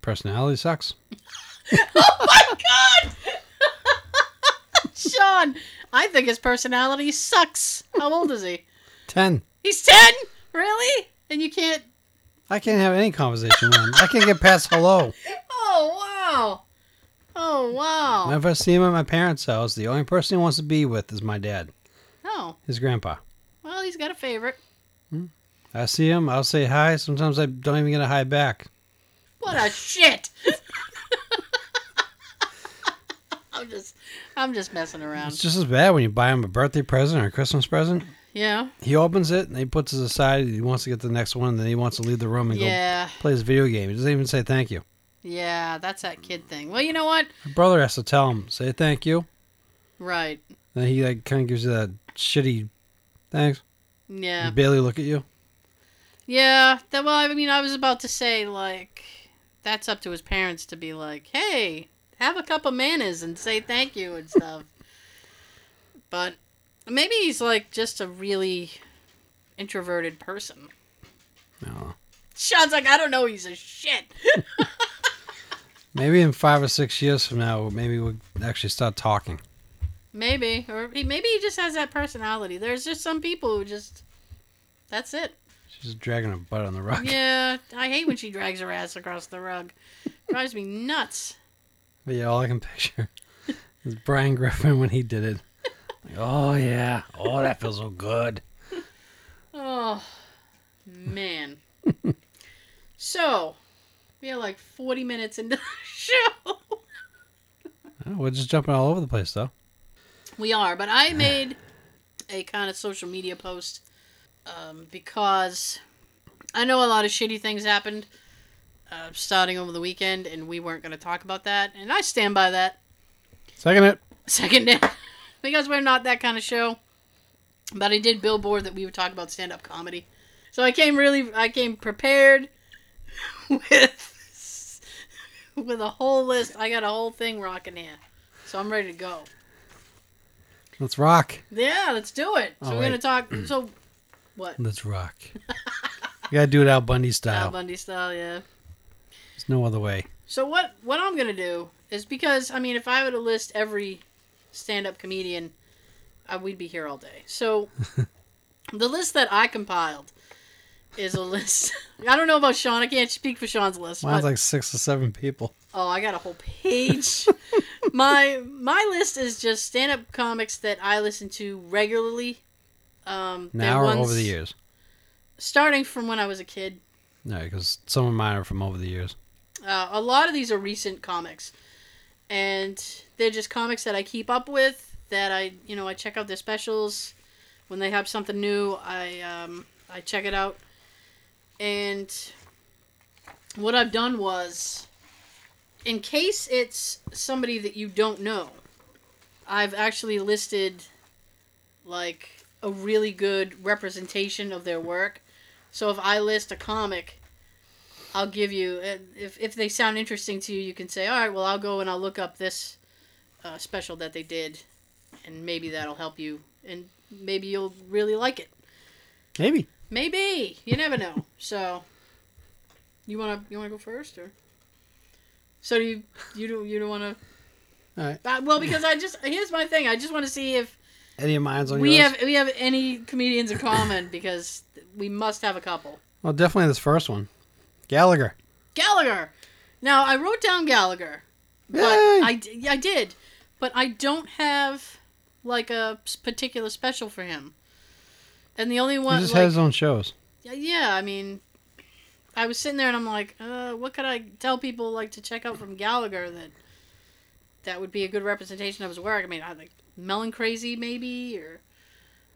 Personality sucks. oh my god! Sean, I think his personality sucks. How old is he? Ten. He's 10? Really? And you can't. I can't have any conversation with him. I can't get past hello. Oh, wow. Oh, wow. Whenever I see him at my parents' house, the only person he wants to be with is my dad, Oh, his grandpa. well, he's got a favorite. Hmm? I see him, I'll say hi. Sometimes I don't even get a hi back. What a shit. I'm just. I'm just messing around. It's just as bad when you buy him a birthday present or a Christmas present. Yeah. He opens it and he puts it aside. He wants to get the next one, then he wants to leave the room and Yeah. go play his video game. He doesn't even say thank you. Yeah, that's that kid thing. Well, you know what? My brother has to tell him, say thank you. Right. Then he like kind of gives you that shitty thanks. Yeah. He barely look at you. Yeah. That, well, I mean, I was about to say, like, that's up to his parents to be like, hey, have a cup of mayonnaise and say thank you and stuff. but maybe he's, like, just a really introverted person. No. Sean's like, I don't know. He's a shit. Maybe in five or six years from now, maybe we'll actually start talking. Maybe, or he, maybe he just has that personality. There's just some people who just. That's it. She's dragging her butt on the rug. Yeah, I hate when she drags her ass across the rug. Drives me nuts. But yeah, all I can picture is Brian Griffin when he did it. Like, oh yeah, oh that feels so good. Oh, man. so, we are like 40 minutes into the show. Oh, we're just jumping all over the place though. We are, but I made a kind of social media post um, because I know a lot of shitty things happened uh, starting over the weekend, and we weren't going to talk about that, and I stand by that. Second it. Second it, because we're not that kind of show. But I did billboard that we would talk about stand up comedy, so I came really, I came prepared with with a whole list. I got a whole thing rocking here, so I'm ready to go. Let's rock. Yeah, let's do it. So All we're gonna talk. So, what? Let's rock. you gotta do it Al Bundy style. Al. Bundy style, yeah. No other way. So what? What I'm gonna do is because I mean, if I were to list every stand-up comedian, uh, we'd be here all day. So the list that I compiled is a list. I don't know about Sean. I can't speak for Sean's list. Mine's but- like six or seven people. Oh, I got a whole page. my my list is just stand-up comics that I listen to regularly. Um, Now or over the years. Starting from when I was a kid. No, because some of mine are from over the years. Uh, a lot of these are recent comics, and they're just comics that I keep up with. That I, you know, I check out their specials when they have something new. I um, I check it out, and what I've done was, in case it's somebody that you don't know, I've actually listed like a really good representation of their work. So if I list a comic I'll give you if if they sound interesting to you, you can say, all right, well, I'll go and I'll look up this uh, special that they did, and maybe that'll help you, and maybe you'll really like it. Maybe. Maybe you never know. So, you wanna you wanna go first or? So do you you don't you don't wanna? All right. Uh, well, because I just here's my thing. I just want to see if Any of mine's on we yours? have we have any comedians in common because we must have a couple. Well, definitely this first one. Gallagher. Gallagher. Now I wrote down Gallagher, but Yay! I, I did, but I don't have like a particular special for him. And the only one He just like, has his own shows. yeah, I mean, I was sitting there and I'm like, uh, what could I tell people like to check out from Gallagher that that would be a good representation of his work? I mean, I like Melon Crazy maybe or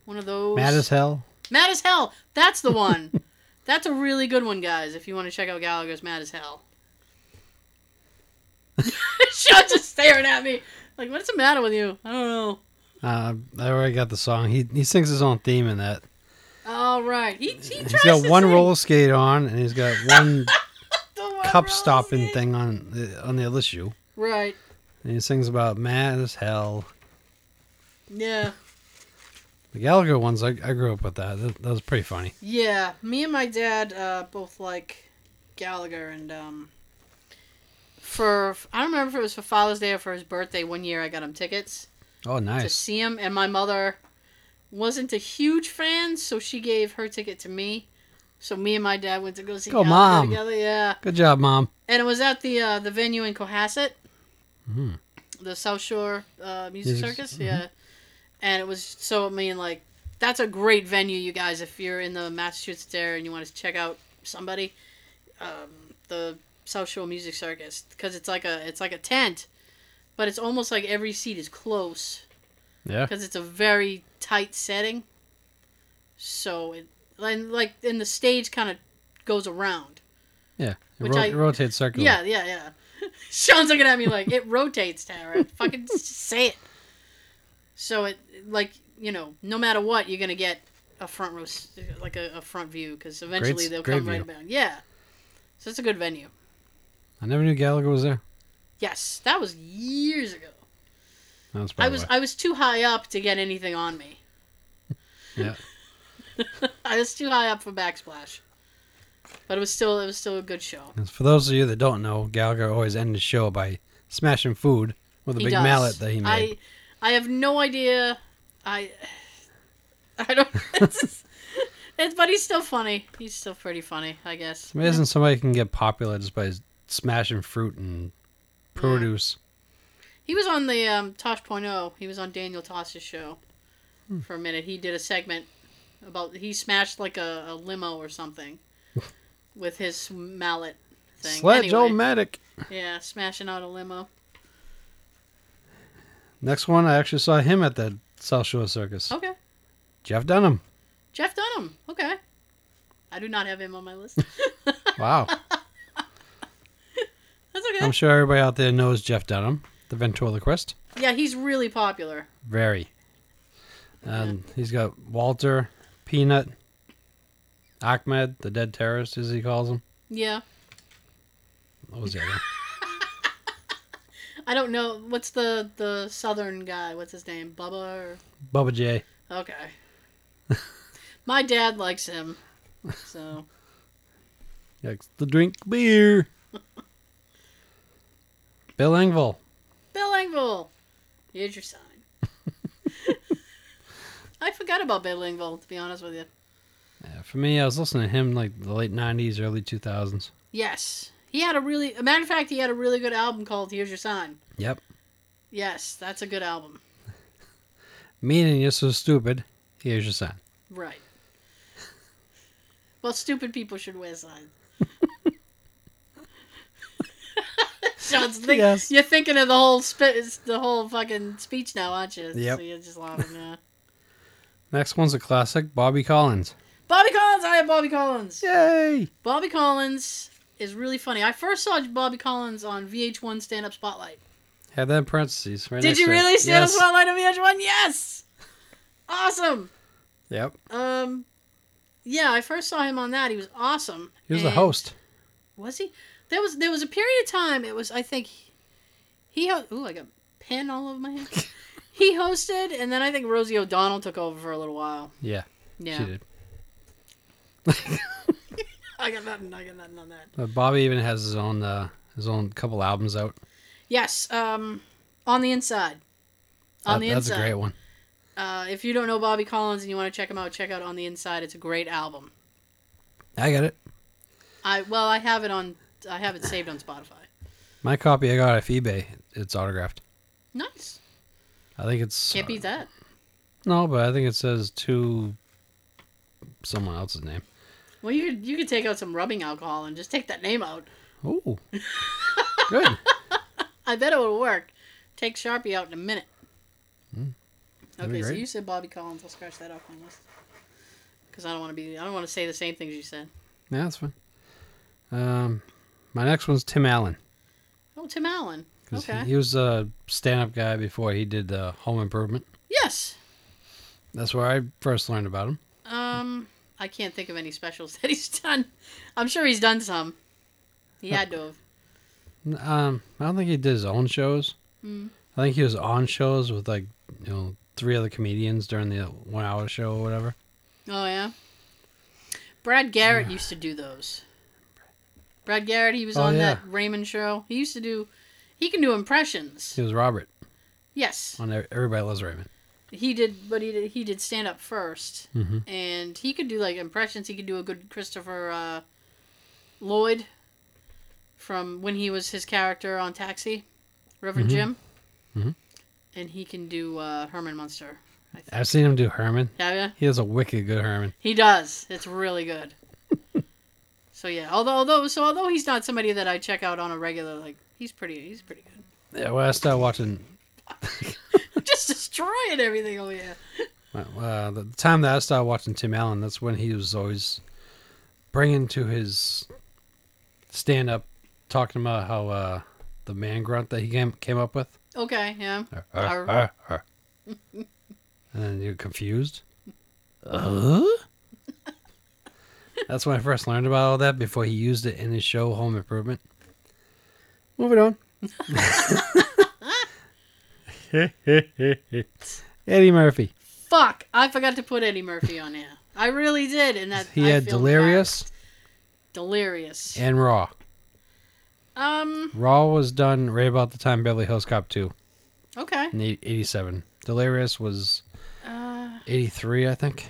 one of those. Mad as hell. Mad as Hell. That's the one. That's a really good one, guys. If you want to check out Gallagher's Mad as Hell. Sean's just staring at me like, what's the matter with you? I don't know. Uh, I already got the song. He he sings his own theme in that. All right, he, he tries He's got one sing. roller skate on, and he's got one one cup stopping skate. thing on the, on the other shoe. Right. And he sings about mad as hell. Yeah. The Gallagher ones, I, I grew up with that. that. That was pretty funny. Yeah. Me and my dad uh, both like Gallagher, and um, for I don't remember if it was for Father's Day or for his birthday. One year, I got him tickets. Oh, nice. to see him, and my mother wasn't a huge fan, so she gave her ticket to me. So me and my dad went to go see Go, Gallagher Mom. together. Yeah, Good job, mom. and it was at the uh, the venue in Cohasset, Mhm. the South Shore uh, Music Circus. mhm. Yeah, and it was so I mean like that's a great venue, you guys. If you're in the Massachusetts area and you want to check out somebody, um, the South Shore Music Circus, because it's like a it's like a tent, but it's almost like every seat is close Yeah. because it's a very tight setting. So it and like and the stage kind of goes around. Yeah. It, Which ro- I- it rotates circular. Yeah, yeah, yeah. Sean's looking at me like it rotates, Tara. Fucking say it. So it like you know, no matter what, you're gonna get a front row, like a, a front view, because eventually s- they'll great come right view. about. Yeah. So it's a good venue. I never knew Gallagher was there. Yes, that was years ago. That was I was why. I was too high up to get anything on me. Yeah. I was too high up for backsplash. But it was still it was still a good show. For those of you that don't know, Gallagher always ended the show by smashing food with a He big does. mallet that he made. I I have no idea. I I don't. It's, it's, but he's still funny. He's still pretty funny, I guess. It's amazing somebody can get popular just by smashing fruit and produce. He was on the um, Tosh.0. He was on Daniel Tosh's show Hmm. for a minute. He did a segment about he smashed like a, a limo or something with his mallet thing. Sledge Anyway, Medic. yeah, smashing out a limo. Next one, I actually saw him at the South Shore Circus. Okay, Jeff Dunham. Jeff Dunham. Okay, I do not have him on my list. Wow. That's okay. I'm sure everybody out there knows Jeff Dunham, the ventriloquist. yeah, he's really popular. Very. And he's got Walter, Peanut, Ahmed, the dead terrorist, as he calls him. Yeah, What was the other? I don't know what's the the southern guy. What's his name? Bubba. Or... Bubba J. Okay. my dad likes him, so Likes to drink beer. Bill Engvall. Bill Engvall. Here's your sign. I forgot about Bill Engvall, to be honest with you. Yeah, for me, I was listening to him like the late 90s, early 2000s. Yes. He had a really, a matter of fact, he had a really good album called Here's Your Sign. Yep. Yes, that's a good album. Meaning you're so stupid. Here's your sign. Right. Well, stupid people should wear signs. Sean's think, Yes. You're thinking of the whole spit, the whole fucking speech now, aren't you? Yep. So you're just laughing. Yeah. Next one's a classic Bobby Collins. Bobby Collins. I have Bobby Collins. Yay! Bobby Collins is really funny. I first saw Bobby Collins on VH1 Stand Up Spotlight. Had that in parentheses. Right Did you really stand up Yes. Spotlight on VH1? Yes. Awesome. Yep. Um, yeah, I first saw him on that. He was awesome. He was the host. Was he? There was there was a period of time. It was I think he. Ho- Ooh, I got pen all over my hand. he hosted, and then I think Rosie O'Donnell took over for a little while. Yeah, Yeah, she did. I got nothing. I got nothing on that. But Bobby even has his own uh, his own couple albums out. Yes. Um, on the inside. On That- the that's inside. a great one. Uh, if you don't know Bobby Collins and you want to check him out, check out On the Inside. It's a great album. I got it. I well, I have it on. I have it saved on Spotify. My copy I got off eBay. It's autographed. Nice. I think it's Can't beat that. no, but I think it says to someone else's name. Well, you could you could take out some rubbing alcohol and just take that name out. Oh, good. I bet it would work. Take Sharpie out in a minute. Hmm. okay, so you said Bobby Collins. I'll scratch that off my list. Because I don't want to be. I don't want to say the same things you said. Yeah, that's fine. Um, my next one's Tim Allen. Oh, Tim Allen. Okay. He, he was a stand-up guy before he did uh, Home Improvement. yes. That's where I first learned about him. Um, I can't think of any specials that he's done. I'm sure he's done some. He had to have. Um, I don't think he did his own shows. Mm. I think he was on shows with like you know three other comedians during the one-hour show or whatever. Oh yeah. Brad Garrett used to do those. Brad Garrett, he was Oh, on yeah. that Raymond show. He used to do. He can do impressions. He was Robert Yes, on Everybody Loves Raymond. He did, but he did, he did stand up 1st Mhm. and he could do like impressions. He could do a good Christopher uh, Lloyd from when he was his character on Taxi, Reverend Mhm. Jim, Mhm. and he can do uh, Herman Munster. I think. I've seen him do Herman. yeah, ya? He has a wicked good Herman. He does. It's really good. so yeah, although although so although he's not somebody that I check out on a regular, like he's pretty he's pretty good. Yeah, well, I started watching destroying everything over here. uh, the time that I started watching Tim Allen. That's when he was always bringing to his stand-up, talking about how uh, the man grunt that he came came up with. Okay, yeah. Arr. arr, arr. and then you're confused. Uh? That's when I first learned about all that before he used it in his show Home Improvement. Moving on. Eddie Murphy. Fuck! I forgot to put Eddie Murphy on here. I really did, and that He I had Delirious. Delirious. and Raw. Um. Raw was done right about the time Beverly Hills Cop 2 Okay. in 87. Delirious was Uh, 83, I think.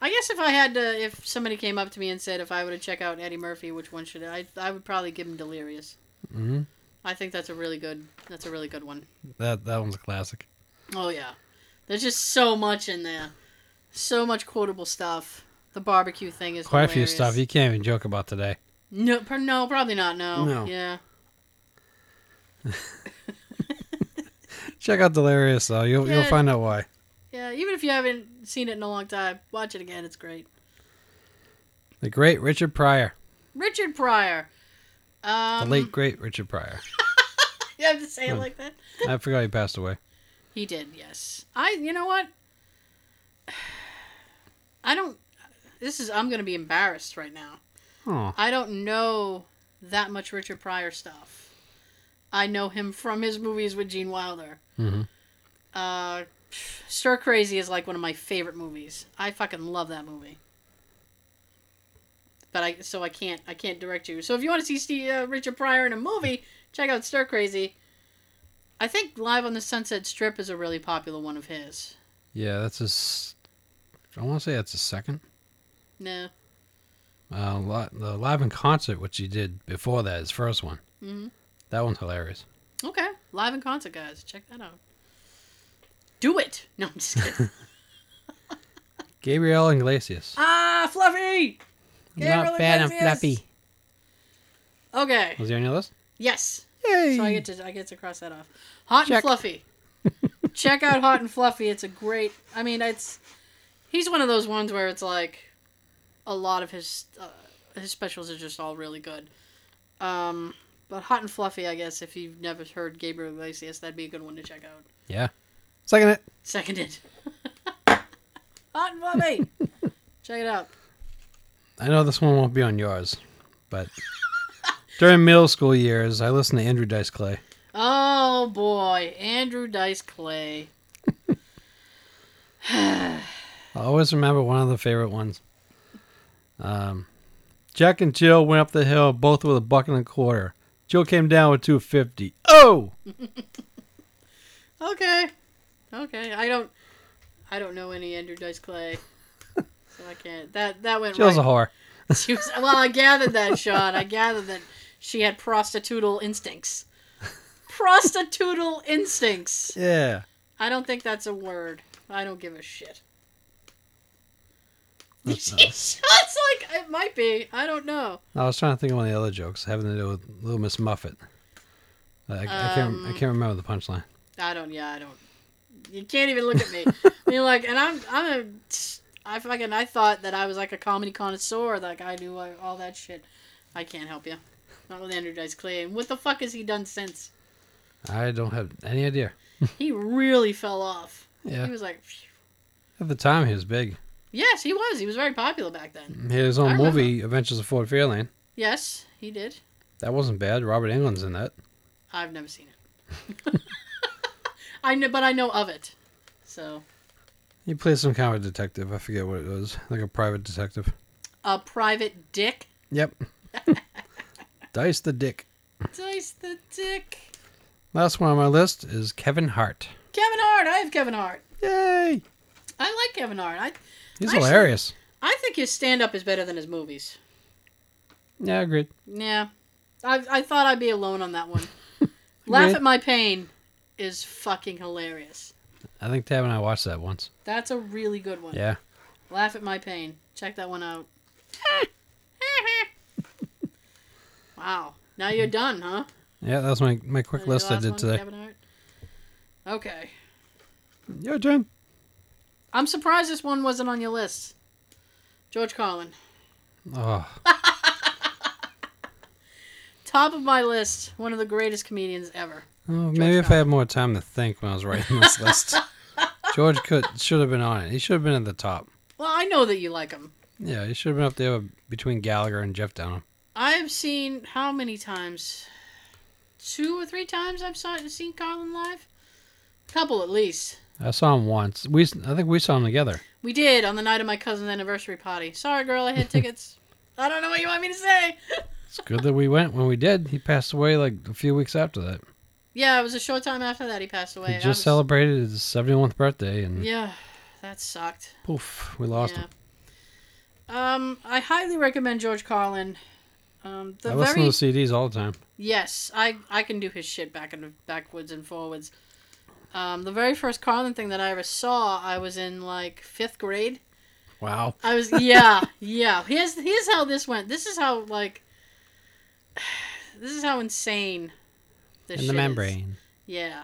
I guess if I had to, if somebody came up to me and said if I were to check out Eddie Murphy, which one should I? I would probably give him Delirious. hmm I think that's a really good. That's a really good one. That that one's a classic. Oh yeah, there's just so much in there, so much quotable stuff. The barbecue thing is Quite a few stuff you can't even joke about today. No, per, no, probably not. No. No. Yeah. Check out Delirious though. You'll you'll find out why. Yeah. Even if you haven't seen it in a long time, watch it again. It's great. The great Richard Pryor. Richard Pryor. Um, The late great Richard Pryor. You have to say it like that. I forgot he passed away. He did, yes. I, you know what? I don't. This is. I'm gonna be embarrassed right now. Oh, I don't know that much Richard Pryor stuff. I know him from his movies with Gene Wilder. Mhm. Uh, Stir Crazy is like one of my favorite movies. I fucking love that movie. But I so I can't I can't direct you. So if you want to see Steve, uh, Richard Pryor in a movie, check out Stir Crazy. I think Live on the Sunset Strip is a really popular one of his. yeah, that's his. I want to say that's his second. No. Uh, li- the live in concert, which he did before that, his first one. hmm That one's hilarious. Okay. Live in concert, guys. Check that out. Do it. No, I'm just kidding. Gabriel Iglesias. ah, Fluffy. Not bad and fluffy. Okay. Was there any your list? Yes. Yay! So I get to I get to cross that off. Hot Check. and Fluffy. Check out Hot and Fluffy. It's a great. I mean, it's he's one of those ones where it's like a lot of his uh, his specials are just all really good. Um, but Hot and Fluffy, I guess, if you've never heard Gabriel Iglesias, that'd be a good one to check out. yeah. Second it. Seconded. Hot and Fluffy. check it out. I know this one won't be on yours, but during middle school years, I listened to Andrew Dice Clay. Oh boy, Andrew Dice Clay. I always remember one of the favorite ones. Um, Jack and Jill went up the hill, both with a buck and a quarter. Jill came down with two fifty. Oh, Okay. Okay. I don't I don't know any Andrew Dice Clay. I can't that that went Jill's a whore. She was well, I gathered that, Sean. I gathered that she had prostitutal instincts. Prostitutal instincts. Yeah. I don't think that's a word. I don't give a shit. That's It's like it might be. I don't know. I was trying to think of one of the other jokes having to do with Little Miss Muffet. I, I can't. I Um, can't remember the punchline. I don't. Yeah, I don't. You can't even look at me. I mean, like, and I'm, I'm a, I fucking, I thought that I was like a comedy connoisseur. Like I knew like, all that shit. I can't help you. Not with Andrew Dice Clay. And what the fuck has he done since? I don't have any idea. He really fell off. Yeah. He was like, phew. At the time, he was big. yes, he was. He was very popular back then. He had his own movie, Adventures of Ford Fairlane. Yes, he did. That wasn't bad. Robert Englund's in that. I've never seen it. I know, but I know of it. So, He plays some kind of detective. I forget what it was. Like a private detective. a private dick. Yep. Dice the Dick. Dice the dick. Last one on my list is Kevin Hart. Kevin Hart. I have Kevin Hart. Yay! I like Kevin Hart. I He's Actually- hilarious. I think his stand up is better than his movies. Yeah, agreed. Yeah. I I thought I'd be alone on that one. Laugh at My Pain is fucking hilarious. I think Tab and I watched that once. That's a really good one. Yeah. Laugh at My Pain. Check that one out. wow. Now you're done, huh? Yeah, that was my, my quick list I did one, today. Kevin Hart? Okay. Your turn. I'm surprised this one wasn't on your list. George Carlin. Oh, Top of my list. One of the greatest comedians ever. well, maybe if I had more time to think when I was writing this list. George could should have been on it. He should have been at the top. Well, I know that you like him. Yeah, he should have been up there between Gallagher and Jeff Dunham. I've seen how many times? Two or three times I've saw, seen Carlin live. A couple at least. I saw him once. We I think we saw him together. We did on the night of my cousin's anniversary party. Sorry, girl, I had tickets. I don't know what you want me to say. It's good that we went when we did. He passed away like a few weeks after that. Yeah, it was a short time after that he passed away. He just was- celebrated his 71st birthday, and Yeah, that sucked. poof, we lost yeah. him. Um, I highly recommend George Carlin. Um, the I very listen to CDs all the time. yes, I I can do his shit back and backwards and forwards. Um, the very first Carlin thing that I ever saw, I was in like fifth grade. Wow. I was yeah yeah. Here's here's how this went. This is how like this is how insane this In shit the is. membrane. Yeah.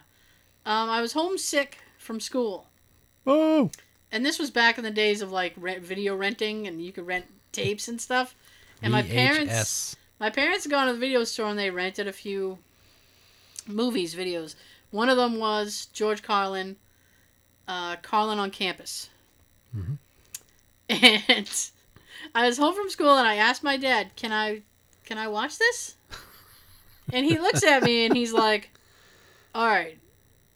Um, I was homesick from school. Oh. And this was back in the days of like rent, video renting, and you could rent tapes and stuff. And my parents, VHS. my parents had gone to the video store and they rented a few movies, videos. One of them was George Carlin, uh, Carlin on Campus. Mm-hmm. And I was home from school and I asked my dad, "Can I, can I watch this?" And he looks at me and he's like, "All right."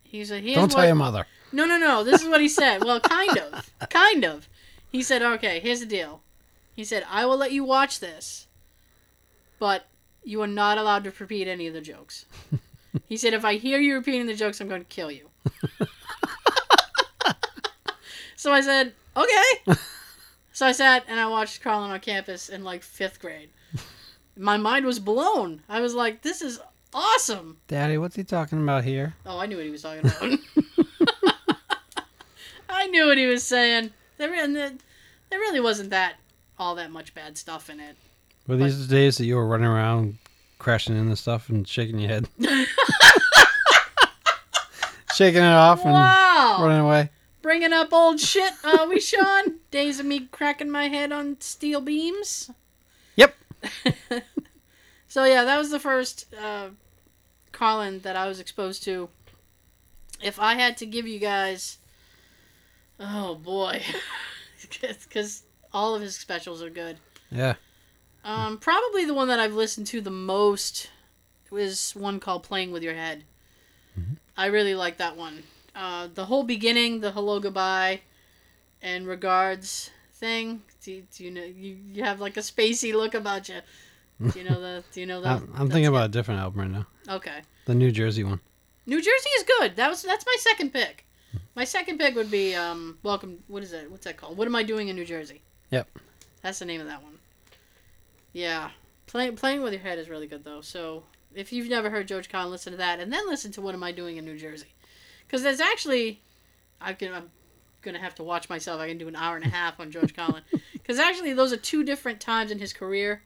He's like, "Here's Don't what, tell your mother. no, no, no. This is what he said. Well, kind of. Kind of. He said, okay, here's the deal. He said, I will let you watch this, but you are not allowed to repeat any of the jokes. He said, if I hear you repeating the jokes, I'm going to kill you. so I said, okay. So I sat and I watched Carlin on campus in like fifth grade. My mind was blown. I was like, this is awesome. Daddy, what's he talking about here? Oh, I knew what he was talking about. I knew what he was saying. There, really wasn't that all that much bad stuff in it. Were these the days that you were running around crashing into stuff and shaking your head? shaking it off and Wow! running away? Bringing up old shit, are we, Sean? Days of me cracking my head on steel beams. So yeah, that was the first uh, Carlin that I was exposed to. If I had to give you guys, oh boy, because all of his specials are good. Yeah. Um, probably the one that I've listened to the most was one called "Playing with Your Head." I really like that one. Uh, the whole beginning, the hello, goodbye, and regards thing. Do, you- do you know you, you have like a spacey look about you? Do you know the? Do you know the? I'm, I'm thinking about a different album right now. Okay, The New Jersey one. New Jersey is good. That was that's my second pick. My second pick would be um, welcome. What is it? What's that called? What am I doing in New Jersey? Yep. That's the name of that one. Yeah, playing playing with your head is really good though. So if you've never heard George Carlin, listen to that, and then listen to What Am I Doing in New Jersey? Because there's actually, I can I'm gonna have to watch myself. I can do an hour and a half on George Carlin because actually those are two different times in his career.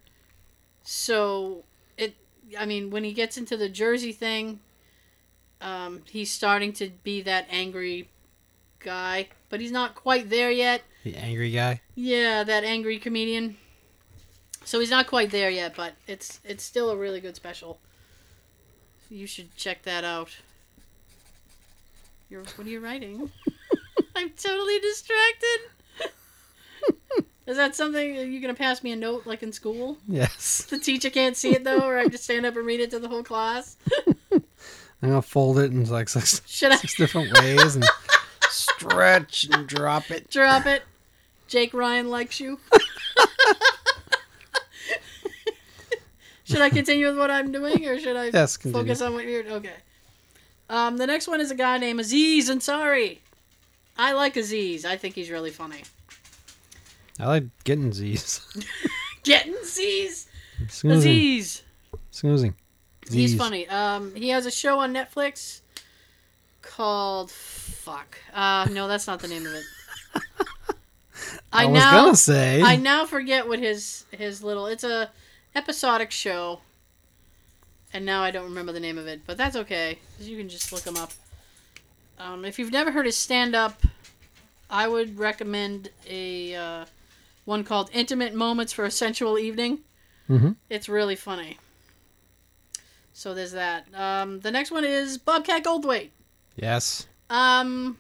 So it, I mean, when he gets into the Jersey thing, um, he's starting to be that angry guy, but he's not quite there yet. The angry guy. Yeah, that angry comedian. So he's not quite there yet, but it's it's still a really good special. You should check that out. You're what are you writing? I'm totally distracted. Is that something you're gonna pass me a note like in school? Yes. The teacher can't see it though, or I have to stand up and read it to the whole class. I'm gonna fold it in like six, six different ways and stretch and drop it. drop it? Jake Ryan likes you. should I continue with what I'm doing, or should I Yes, focus on what you're? Okay. Um, the next one is a guy named Aziz Ansari. I like Aziz. I think he's really funny. I like getting Z's. Getting Aziz. Snoozing. Aziz. Snoozing. He's funny. Um, he has a show on Netflix called fuck. Uh, no, that's not the name of it. I, I, was now gonna say. I now forget what his his little. It's a episodic show, and now I don't remember the name of it. But that's okay. you can just look him up. Um, if you've never heard his stand up, I would recommend a uh, one called "Intimate Moments for a Sensual Evening." Mhm. It's really funny. So there's that. Um, the next one is Bobcat Goldthwait. yes. Um,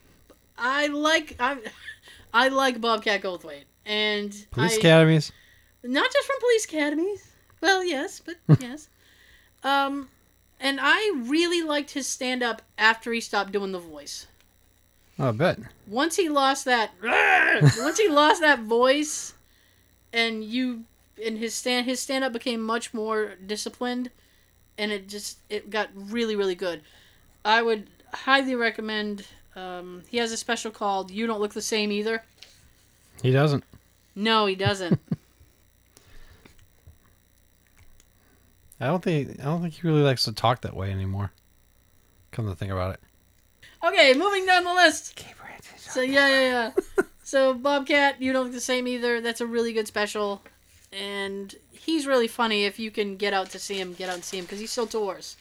I like I, I like Bobcat Goldthwait, and Police I, academies. not just from police academies. Well, yes, but yes. Um, and I really liked his stand up after he stopped doing the voice. Oh, I bet. Once he lost that, once he lost that voice, and you and his stand his stand up became much more disciplined, and it just it got really really good. I would highly recommend. Um, he has a special called "You Don't Look the Same Either." He doesn't. No, he doesn't. I don't think I don't think he really likes to talk that way anymore. Come to think about it. okay, moving down the list. So yeah, yeah, yeah. so Bobcat, you don't look the same either. That's a really good special, and he's really funny. If you can get out to see him, get out and see him because he still tours.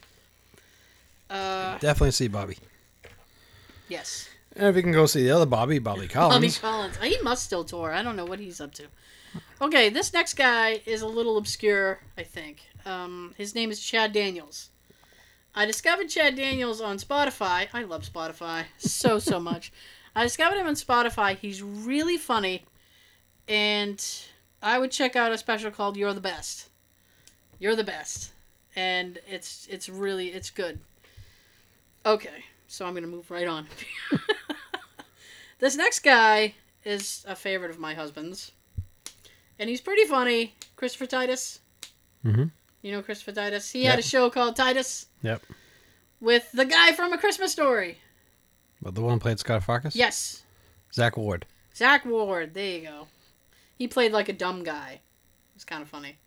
Uh, Definitely see Bobby. yes, And if you can go see the other Bobby, Bobby Collins. Bobby Collins. Collins. He must still tour. I don't know what he's up to. Okay, this next guy is a little obscure. I think um, his name is Chad Daniels. I discovered Chad Daniels on Spotify. I love Spotify so so much. I discovered him on Spotify. He's really funny, and I would check out a special called "You're the Best." You're the best, and it's it's really it's good. Okay, so I'm gonna move right on. this next guy is a favorite of my husband's, and he's pretty funny. Christopher Titus. Mhm. You know Christopher Titus. He had a show called Titus Yep. with the guy from A Christmas Story. But the one played Scut Farkus? Yes, Zack Ward. Zack Ward. There you go. He played like a dumb guy. It's kind of funny.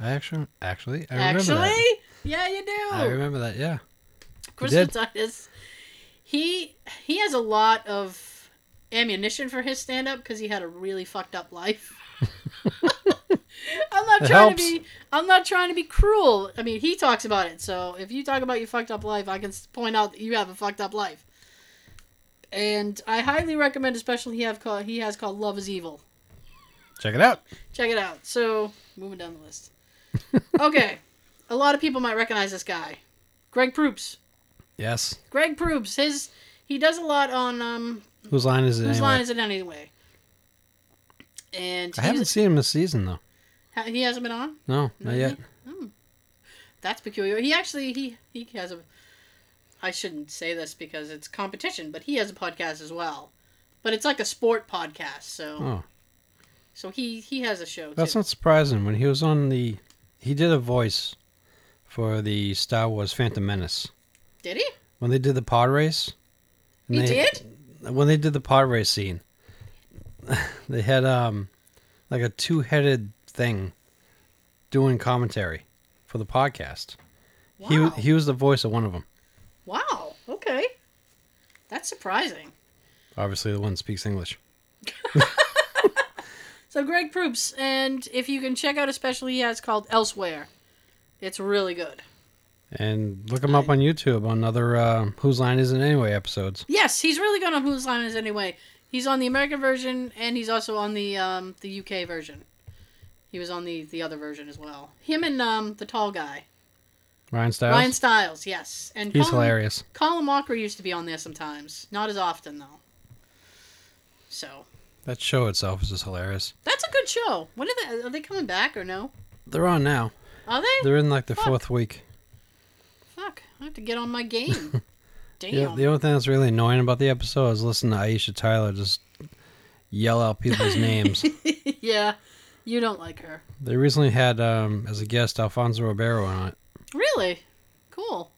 I actually actually I remember Actually, that. yeah, you do. I remember that, yeah. Christopher. Titus. He he has a lot of ammunition for his stand up because he had a really fucked up life. I'm not It trying helps. to be I'm not trying to be cruel. I mean, he talks about it. So if you talk about your fucked up life, I can point out that you have a fucked up life. And I highly recommend, especially he have called he has called Love Is Evil. Check it out. Check it out. So moving down the list. okay, a lot of people might recognize this guy, Greg Proops. Yes. Greg Proops. His he does a lot on um Whose line is it whose anyway? line is it anyway? And I haven't seen him this season though. he hasn't been on. No, not yet. Hmm. That's peculiar. He actually he he has a. I shouldn't say this because it's competition, but he has a podcast as well. But it's like a sport podcast, so Oh. so he he has a show That's too. not surprising. When he was on the he did a voice for the Star Wars Phantom Menace. Did he? When they did the pod race. He they- did. when they did the pod race scene, they had um like a two headed thing doing commentary for the podcast. He Wow. wa- he was the voice of one of them. Wow. Okay. That's surprising. Obviously, the one speaks English. So Greg Proops, and if you can check out a special he has called Elsewhere, it's really good. And look him up on YouTube on other uh, Whose Line Is It Anyway episodes. Yes, he's really good on Whose Line Is It Anyway. He's on the American version, and he's also on the um, the UK version. He was on the the other version as well. Him and um, the tall guy, Ryan Stiles. Ryan Stiles. Yes, and He's Colin, hilarious. Colin Walker used to be on there sometimes, not as often though. So That show itself is just hilarious. that's a good show. When are they? Are they coming back or no? They're on now. Are they? They're in like the Fuck. fourth week. Fuck! I have to get on my game. Damn. Yeah, the only thing that's really annoying about the episode is listening to Aisha Tyler just yell out people's names. yeah, you don't like her. They recently had um, as a guest Alfonso Ribeiro on it. Really? Cool.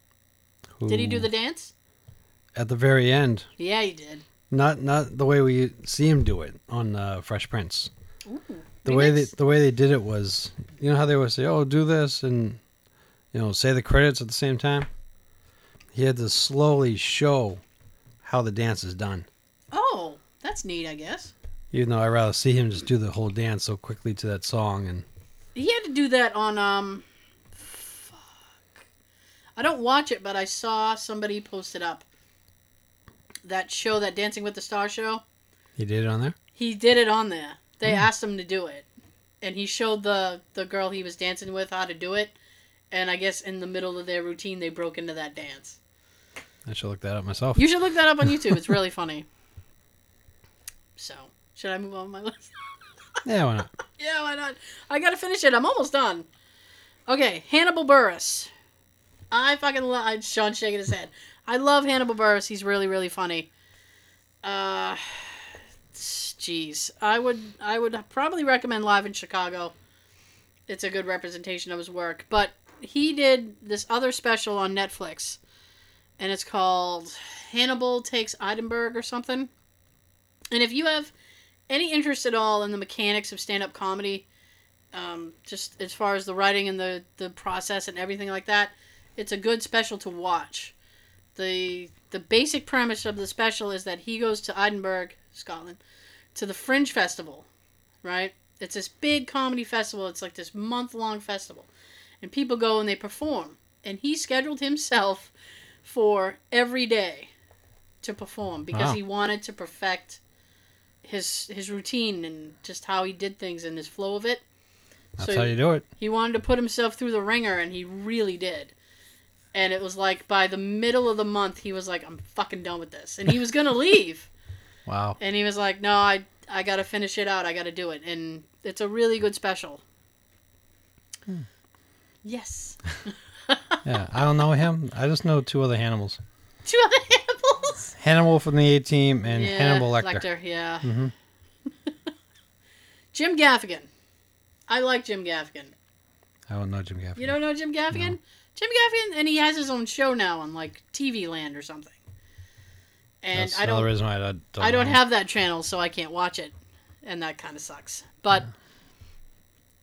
Who, Did he do the dance? at the very end? Yeah, he did. Not not the way we see him do it on uh, Fresh Prince. Ooh, The way they the way they did it was, you know how they would say, "Oh, do this," and you know, say the credits at the same time. He had to slowly show how the dance is done. Oh, that's neat, I guess. Even though I'd rather see him just do the whole dance so quickly to that song and He had to do that on um fuck. I don't watch it, but I saw somebody post it up. That show, that Dancing with the Stars show. he did it on there. He did it on there. They Hmm. asked him to do it. And he showed the the girl he was dancing with how to do it. And I guess in the middle of their routine they broke into that dance. I should look that up myself. You should look that up on YouTube. It's really funny. So, should I move on my list? Yeah, why not? Yeah, why not? I gotta finish it. I'm almost done. Okay, Hannibal Buress. I fucking love. Sean shaking his head. I love Hannibal Buress. He's really, really funny. Uh, jeez, I would, I would probably recommend Live in Chicago. it's a good representation of his work. But he did this other special on Netflix, and it's called Hannibal Takes Edinburgh or something. And if you have any interest at all in the mechanics of stand-up comedy, um, just as far as the writing and the the process and everything like that, it's a good special to watch. the The basic premise of the special is that he goes to Edinburgh, Scotland, to the Fringe Festival, right? It's this big comedy festival. It's like this month long festival, and people go and they perform. And he scheduled himself for every day to perform because Wow. he wanted to perfect his his routine and just how he did things and his flow of it. That's how you do it. He wanted to put himself through the ringer, and he really did. And it was like by the middle of the month, he was like, "I'm fucking done with this," and he was gonna leave. Wow. And he was like, "No, I I gotta finish it out. I gotta do it." And it's a really good special. Hmm. Yes. Yeah, I don't know him. I just know two other Hannibals. Two other Hannibals. Hannibal from the A Team and yeah, Hannibal Lecter. yeah. Mhm. Jim Gaffigan. I like Jim Gaffigan. I don't know Jim Gaffigan. You don't know Jim Gaffigan? Jim Gaffigan, and he has his own show now on like TV Land or something. And That's I don't, reason why I don't. I don't have that channel, so I can't watch it, and that kind of sucks. But,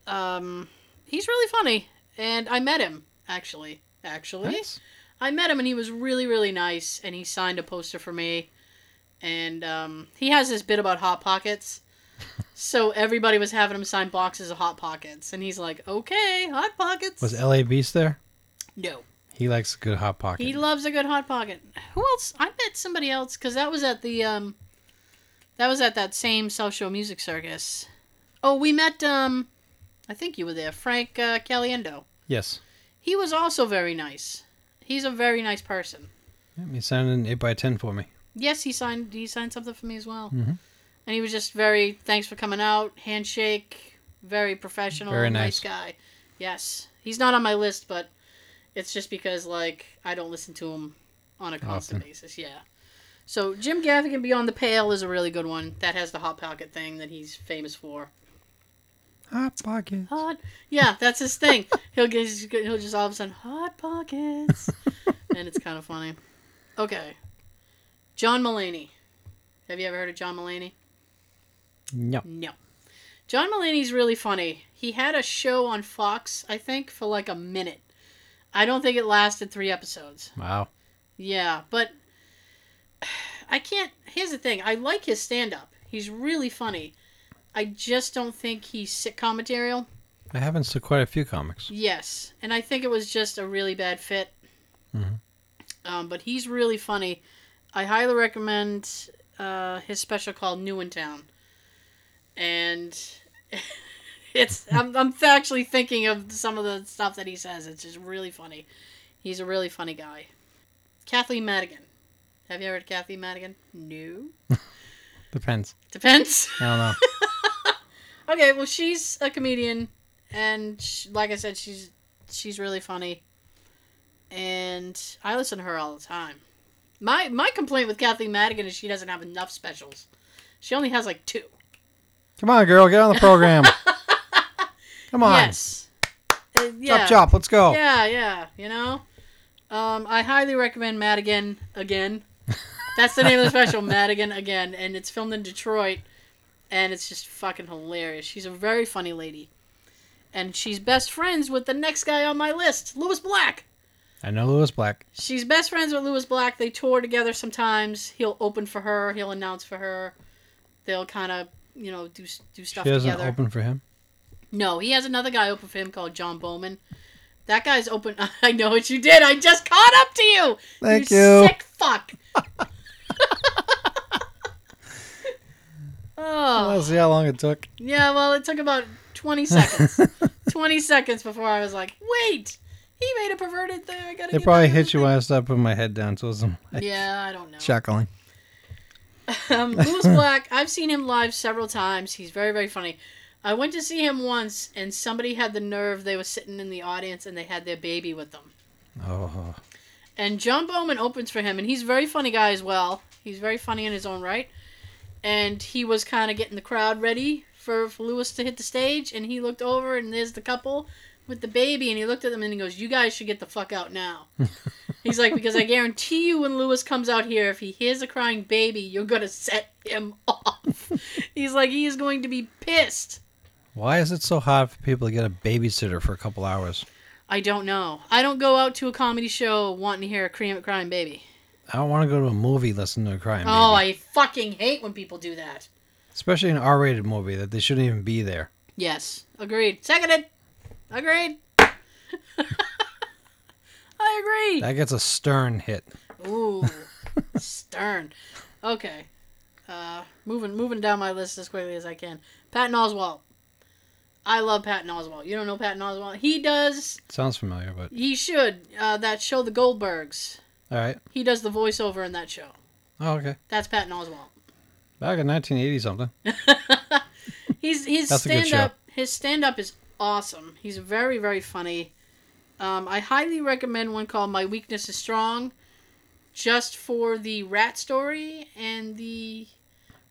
um, he's really funny, and I met him actually. Actually, Nice. I met him, and he was really, really nice, and he signed a poster for me, and um, he has this bit about hot pockets. So everybody was having him sign boxes of hot pockets, and he's like, "Okay, hot pockets." Was L.A. Beast there? no. He likes a good hot pocket. He loves a good hot pocket. Who else? I met somebody else because that was at the um, that was at that same South Shore Music Circus. Oh, we met um, I think you were there, Frank uh, Caliendo. yes. He was also very nice. He's a very nice person. Yeah, he signed an 8 by 10 for me. Yes, he signed he signed something for me as well, Mhm. and he was just very thanks for coming out, handshake, very professional, Very nice nice. guy. Yes, he's not on my list, but it's just because like I don't listen to him on a constant Often. basis. Yeah. So Jim Gaffigan Beyond the Pale is a really good one. That has the hot pocket thing that he's famous for. Hot pockets. Hot, yeah, that's his thing. he'll get he'll just all of a sudden hot pockets, and it's kind of funny. Okay, John Mulaney. Have you ever heard of John Mulaney? No. No. John Mulaney's really funny. He had a show on Fox, I think, for like a minute. I don't think it lasted three episodes. Wow. Yeah, but I can't. Here's the thing I like his stand up. He's really funny. I just don't think he's sitcom material. That happens to quite a few comics. Yes, and I think it was just a really bad fit. Mhm. Um, but he's really funny. I highly recommend uh, his special called New in Town, and it's I'm I'm actually thinking of some of the stuff that he says. It's just really funny. He's a really funny guy. Kathleen Madigan. Have you ever heard of Kathleen Madigan? No. Depends. Depends. I don't know. Okay, well, she's a comedian, and sh like I said, she's she's really funny, and I listen to her all the time. My my complaint with Kathleen Madigan is she doesn't have enough specials. She only has like two. Come on, girl, get on the program. Come on. Yes. Uh, yeah. Chop, chop, let's go. Yeah, yeah. You know, um, I highly recommend Madigan again. That's the name of the special, Madigan again, and it's filmed in Detroit, and it's just fucking hilarious. She's a very funny lady, and she's best friends with the next guy on my list, Lewis Black. I know Lewis Black. She's best friends with Lewis Black. They tour together sometimes. He'll open for her. He'll announce for her. They'll kind of, you know, do do stuff She doesn't together. open for him. No, he has another guy open for him called John Bowman. That guy's open. I know what you did. I just caught up to you. Thank you. Sick fuck. oh Let's see how long it took. yeah. Well, it took about twenty seconds. twenty seconds before I was like, wait, he made a perverted thing. I gotta. Get probably hit you when I putting my head down, so it was some thing. Yeah, I don't know. chuckling. Um, Lewis Black, I've seen him live several times. He's very, very funny. I went to see him once, and somebody had the nerve. They were sitting in the audience, and they had their baby with them. Oh, And John Bowman opens for him, and he's a very funny guy as well. He's very funny in his own right. And he was kind of getting the crowd ready for, for Lewis to hit the stage, and he looked over, and there's the couple with the baby, and he looked at them and he goes, "You guys should get the fuck out now." He's like, "Because I guarantee you, when Lewis comes out here, if he hears a crying baby, you're gonna set him off." He's like, he is going to be pissed. Why is it so hard for people to get a babysitter for a couple hours? I don't know. I don't go out to a comedy show wanting to hear a crying, crying baby. I don't want to go to a movie listening to a crying Oh, baby. I fucking hate when people do that. Especially an R-rated movie that they shouldn't even be there. Yes, agreed. Seconded. Agreed. I agree. That gets a stern hit. Ooh, stern. Okay, uh, moving moving down my list as quickly as I can. Patton Oswalt. I love Patton Oswalt. You don't know Patton Oswalt? He does. Sounds familiar, but He should. Uh, that show, The Goldbergs. All right. He does the voiceover in that show. Oh, okay. That's Patton Oswalt. Back in 1980 something. He's his That's stand up. His stand up is awesome. He's very very funny. Um, I highly recommend one called My Weakness Is Strong, just for the rat story and the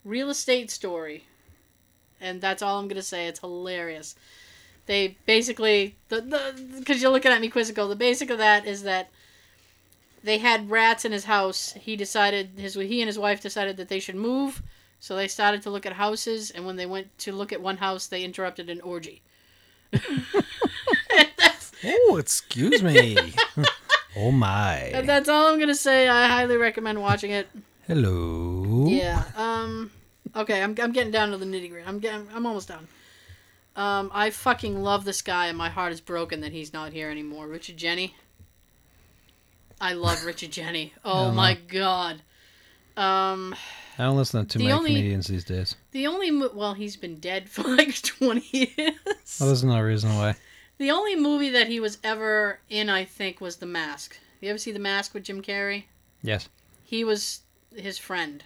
real estate story. And that's all I'm gonna say. It's hilarious. They basically the the because you're looking at me quizzical. The basic of that is that they had rats in his house. He decided his he and his wife decided that they should move. So they started to look at houses, and when they went to look at one house, they interrupted an orgy. Oh, excuse me. oh my. and that's all I'm gonna say. I highly recommend watching it. Hello. Yeah. Um. Okay, I'm, I'm getting down to the nitty gritty. I'm getting I'm almost done. Um, I fucking love this guy, and my heart is broken that he's not here anymore. Richard Jeni. I love Richard Jeni. Oh my god. Um, I don't listen to too The many only- comedians these days. the only mo- well, he's been dead for like 20 years. Well, there's no reason why. The only movie that he was ever in, I think, was The Mask. You ever see The Mask with Jim Carrey? Yes. He was his friend.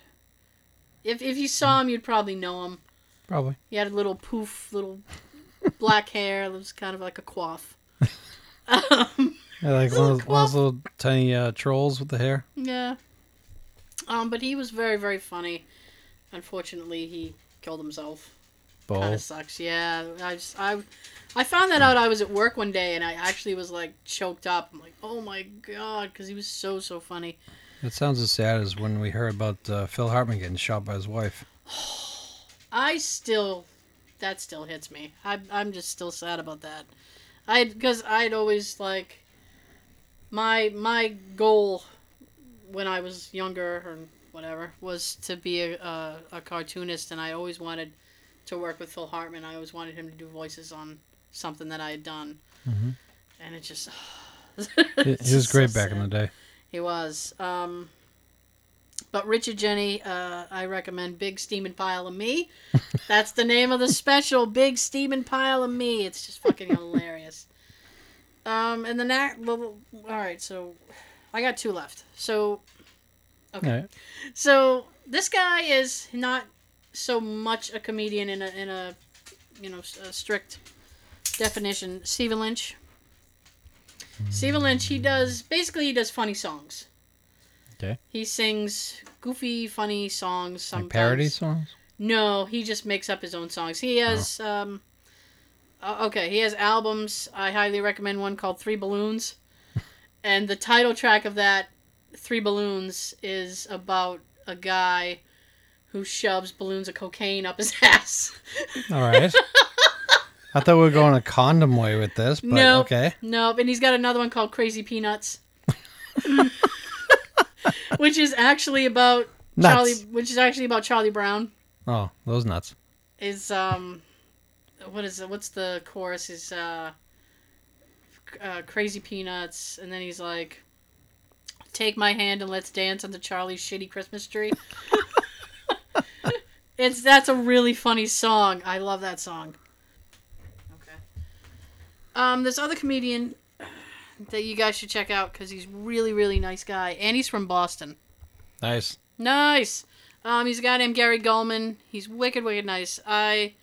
If if you saw him, you'd probably know him. Probably. He had a little poof, little black hair. It was kind of like a coif. Um, Yeah, like one of, those, one of those little tiny uh, trolls with the hair. yeah. Um, but he was very, very funny. Unfortunately, he killed himself. Kind of sucks. Yeah, I just, I I found that out. I was at work one day and I actually was like choked up. I'm like, oh my god, because he was so so funny. It sounds as sad as when we heard about uh, Phil Hartman getting shot by his wife. I still, that still hits me. I, I'm just still sad about that. I because I'd always like my my goal when I was younger or whatever was to be a, a, a cartoonist, and I always wanted to work with Phil Hartman. I always wanted him to do voices on something that I had done, Mhm. and it just. He, was great back in the day. He was. Um, but Richard Jeni, uh, I recommend Big Steaming Pile of Me. That's the name of the special, Big Steaming Pile of Me. It's just fucking hilarious. Um, and the little. All right, so I got two left. So, okay. Right. So this guy is not so much a comedian in a in a you know a strict definition. Stephen Lynch. Stephen Lynch, he does basically he does funny songs. Okay. He sings goofy, funny songs. Sometimes. Like parody songs? No, he just makes up his own songs. He has um uh, okay, he has albums. I highly recommend one called Three Balloons. and the title track of that Three Balloons is about a guy who shoves balloons of cocaine up his ass. All right. I thought we were going a condom way with this, but Nope. okay. Nope, and he's got another one called Crazy Peanuts. which is actually about Nuts. Charlie which is actually about Charlie Brown. Oh, those nuts. is um what is it what's the chorus is uh, uh crazy peanuts and then he's like take my hand and let's dance under charlie's shitty christmas tree it's that's a really funny song i love that song okay um this other comedian that you guys should check out because he's really really nice guy and he's from boston Nice. Nice. Um, he's a guy named Gary Gulman. He's wicked, wicked nice. I,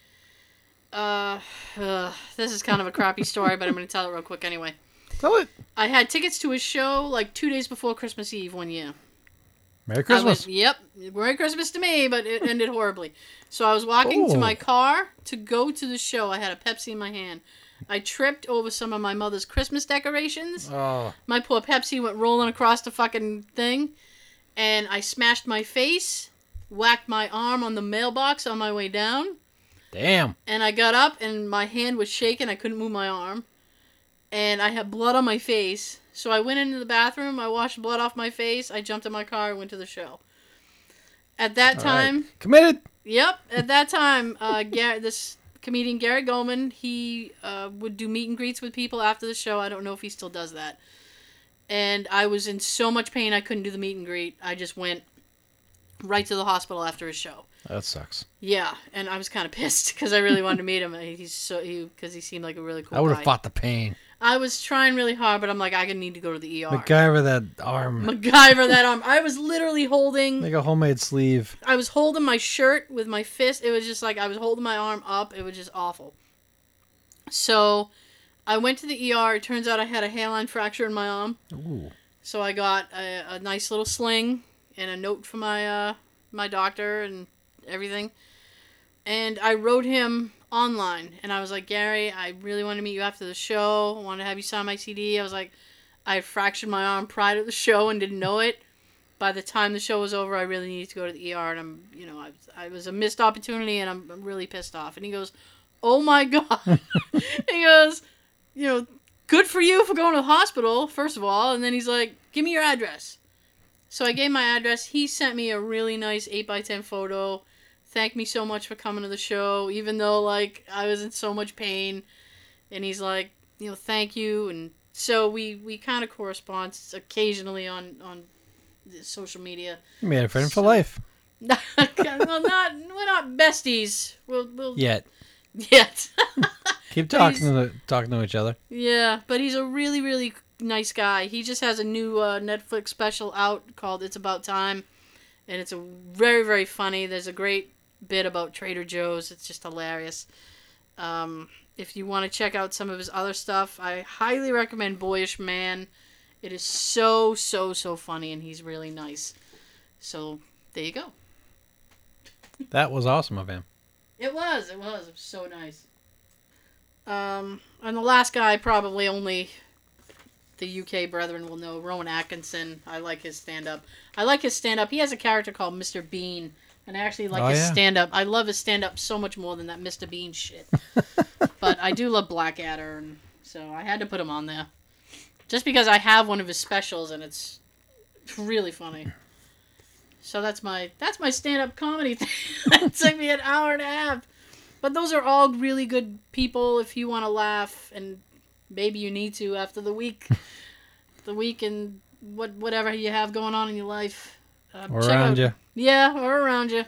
uh, uh, this is kind of a crappy story, but I'm going to tell it real quick anyway. Tell it. I had tickets to his show like two days before Christmas Eve one year. Merry Christmas. yep, Merry Christmas to me, but it ended horribly. So I was walking to Oh. my car to go to the show. I had a Pepsi in my hand. I tripped over some of my mother's Christmas decorations. Oh, My poor Pepsi went rolling across the fucking thing, and I smashed my face, whacked my arm on the mailbox on my way down, damn. and I got up and my hand was shaking. I couldn't move my arm, and I had blood on my face. So I went into the bathroom. I washed blood off my face. I jumped in my car and went to the show. At that All right. time, Committed. Yep. At that time, uh, Gar- this comedian Gary Gulman, he uh, would do meet and greets with people after the show. I don't know if he still does that. And I was in so much pain I couldn't do the meet and greet. I just went right to the hospital after his show. That sucks. Yeah, and I was kind of pissed because I really wanted to meet him. He's so he because he seemed like a really cool. I would have fought the pain. I was trying really hard, but I'm like, I need to go to the ER. MacGyver that arm. MacGyver that arm. I was literally holding. like a homemade sleeve. I was holding my shirt with my fist. It was just like I was holding my arm up. It was just awful. So I went to the ER. It turns out I had a hairline fracture in my arm. Ooh. So I got a, a nice little sling and a note from my uh, my doctor and everything. And I wrote him online and I was like, Gary, I really want to meet you after the show. I want to have you sign my CD. I was like, I fractured my arm prior to the show and didn't know it. By the time the show was over, I really needed to go to the ER, and I'm, you know, I, I was a missed opportunity, and I'm, I'm really pissed off. And he goes, "Oh my god," he goes, "You know, good for you for going to the hospital, first of all." And then he's like, "Give me your address." So I gave my address. He sent me a really nice 8x10 photo. Thanked me so much for coming to the show, even though, like, I was in so much pain. And he's like, you know, thank you. And so we, we kind of correspond occasionally on, on the social media. You made a friend for life. well, not, we're not besties. We'll, we'll, Yet. Yet. Keep talking to talking to each other. Yeah, but he's a really, really nice guy. He just has a new uh, Netflix special out called "It's About Time," and it's a very, very funny. There's a great bit about Trader Joe's. It's just hilarious. Um, if you want to check out some of his other stuff, I highly recommend Boyish Man. It is so, so, so funny, and he's really nice. So there you go. That was awesome of him. It was. It was. It was so nice. Um, and the last guy probably only the UK brethren will know. Rowan Atkinson. I like his stand up. I like his stand up. He has a character called Mr. Bean, and I actually like Oh, his yeah. stand up. I love his stand up so much more than that Mr. Bean shit. but I do love Blackadder, and so I had to put him on there, just because I have one of his specials and it's really funny. So that's my that's my stand up comedy thing. it took me an hour and a half. But those are all really good people if you want to laugh and maybe you need to after the week the week and what whatever you have going on in your life. Uh, Or around out- you. Yeah, or around you.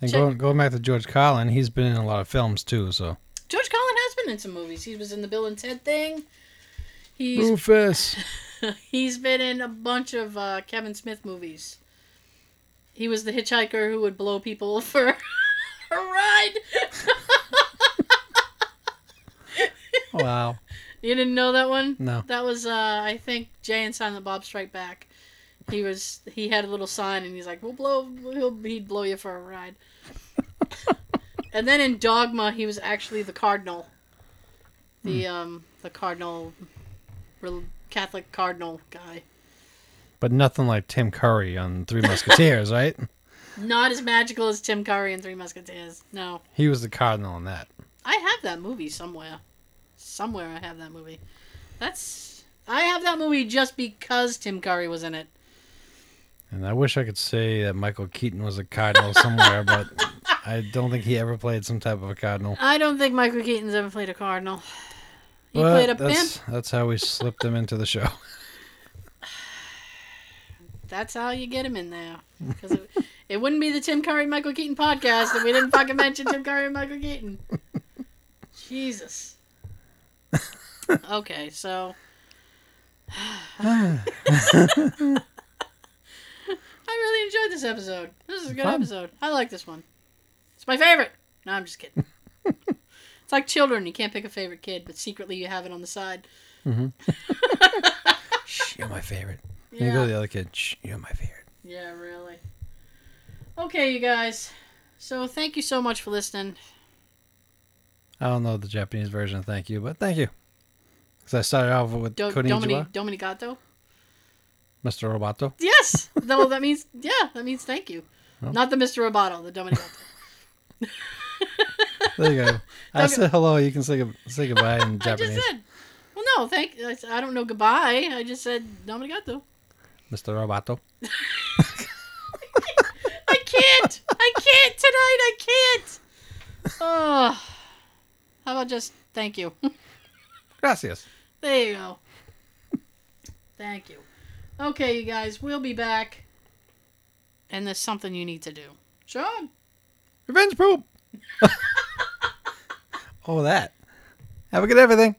And Check- going going back to George Carlin, he's been in a lot of films too. So George Carlin has been in some movies. He was in the Bill and Ted thing. He's Rufus. he's been in a bunch of uh, Kevin Smith movies. He was the hitchhiker who would blow people for a ride. wow. you didn't know that one? No. That was uh, I think Jay and Silent Bob Strike Back. He was he had a little sign and he's like, "We'll blow he'll he'd blow you for a ride." and then in Dogma, he was actually the cardinal. The um the cardinal Catholic cardinal guy. But nothing like Tim Curry on Three Musketeers, right? Not as magical as Tim Curry in Three Musketeers. No. He was the cardinal in that. I have that movie somewhere. Somewhere I have that movie. That's I have that movie just because Tim Curry was in it. And I wish I could say that Michael Keaton was a cardinal somewhere, but I don't think he ever played some type of a cardinal. I don't think Michael Keaton's ever played a cardinal. He But played a that's, pimp. That's how we slipped him into the show. That's how you get him in there. Because it, it wouldn't be the Tim Curry Michael Keaton podcast if we didn't fucking mention Tim Curry and Michael Keaton. Jesus. Okay, so I really enjoyed this episode. This is a good Fun. episode. I like this one. It's my favorite. No, I'm just kidding. it's like children. You can't pick a favorite kid, but secretly you have it on the side. Mm-hmm. Shh, you're my favorite. And you go to the other kid. Shh, you're my favorite. Yeah, really. Okay, you guys. So thank you so much for listening. I don't know the Japanese version of thank you, but thank you. Because I started off with Do- Domini- Dominicato? Mr. Roboto. Yes! no, that means, yeah, that means thank you. Oh. Not the Mr. Roboto, the Dominicato. There you go. I said hello. You can say say goodbye in I Japanese. just said, well, no, thank I don't know goodbye. I just said Dominicato. Mr. Roboto. I can't! I can't tonight! I can't! Oh. How about just thank you? Gracias. There you go. Thank you. Okay, you guys, we'll be back. And there's something you need to do. Sean! Revenge poop. oh, that. Have a good everything.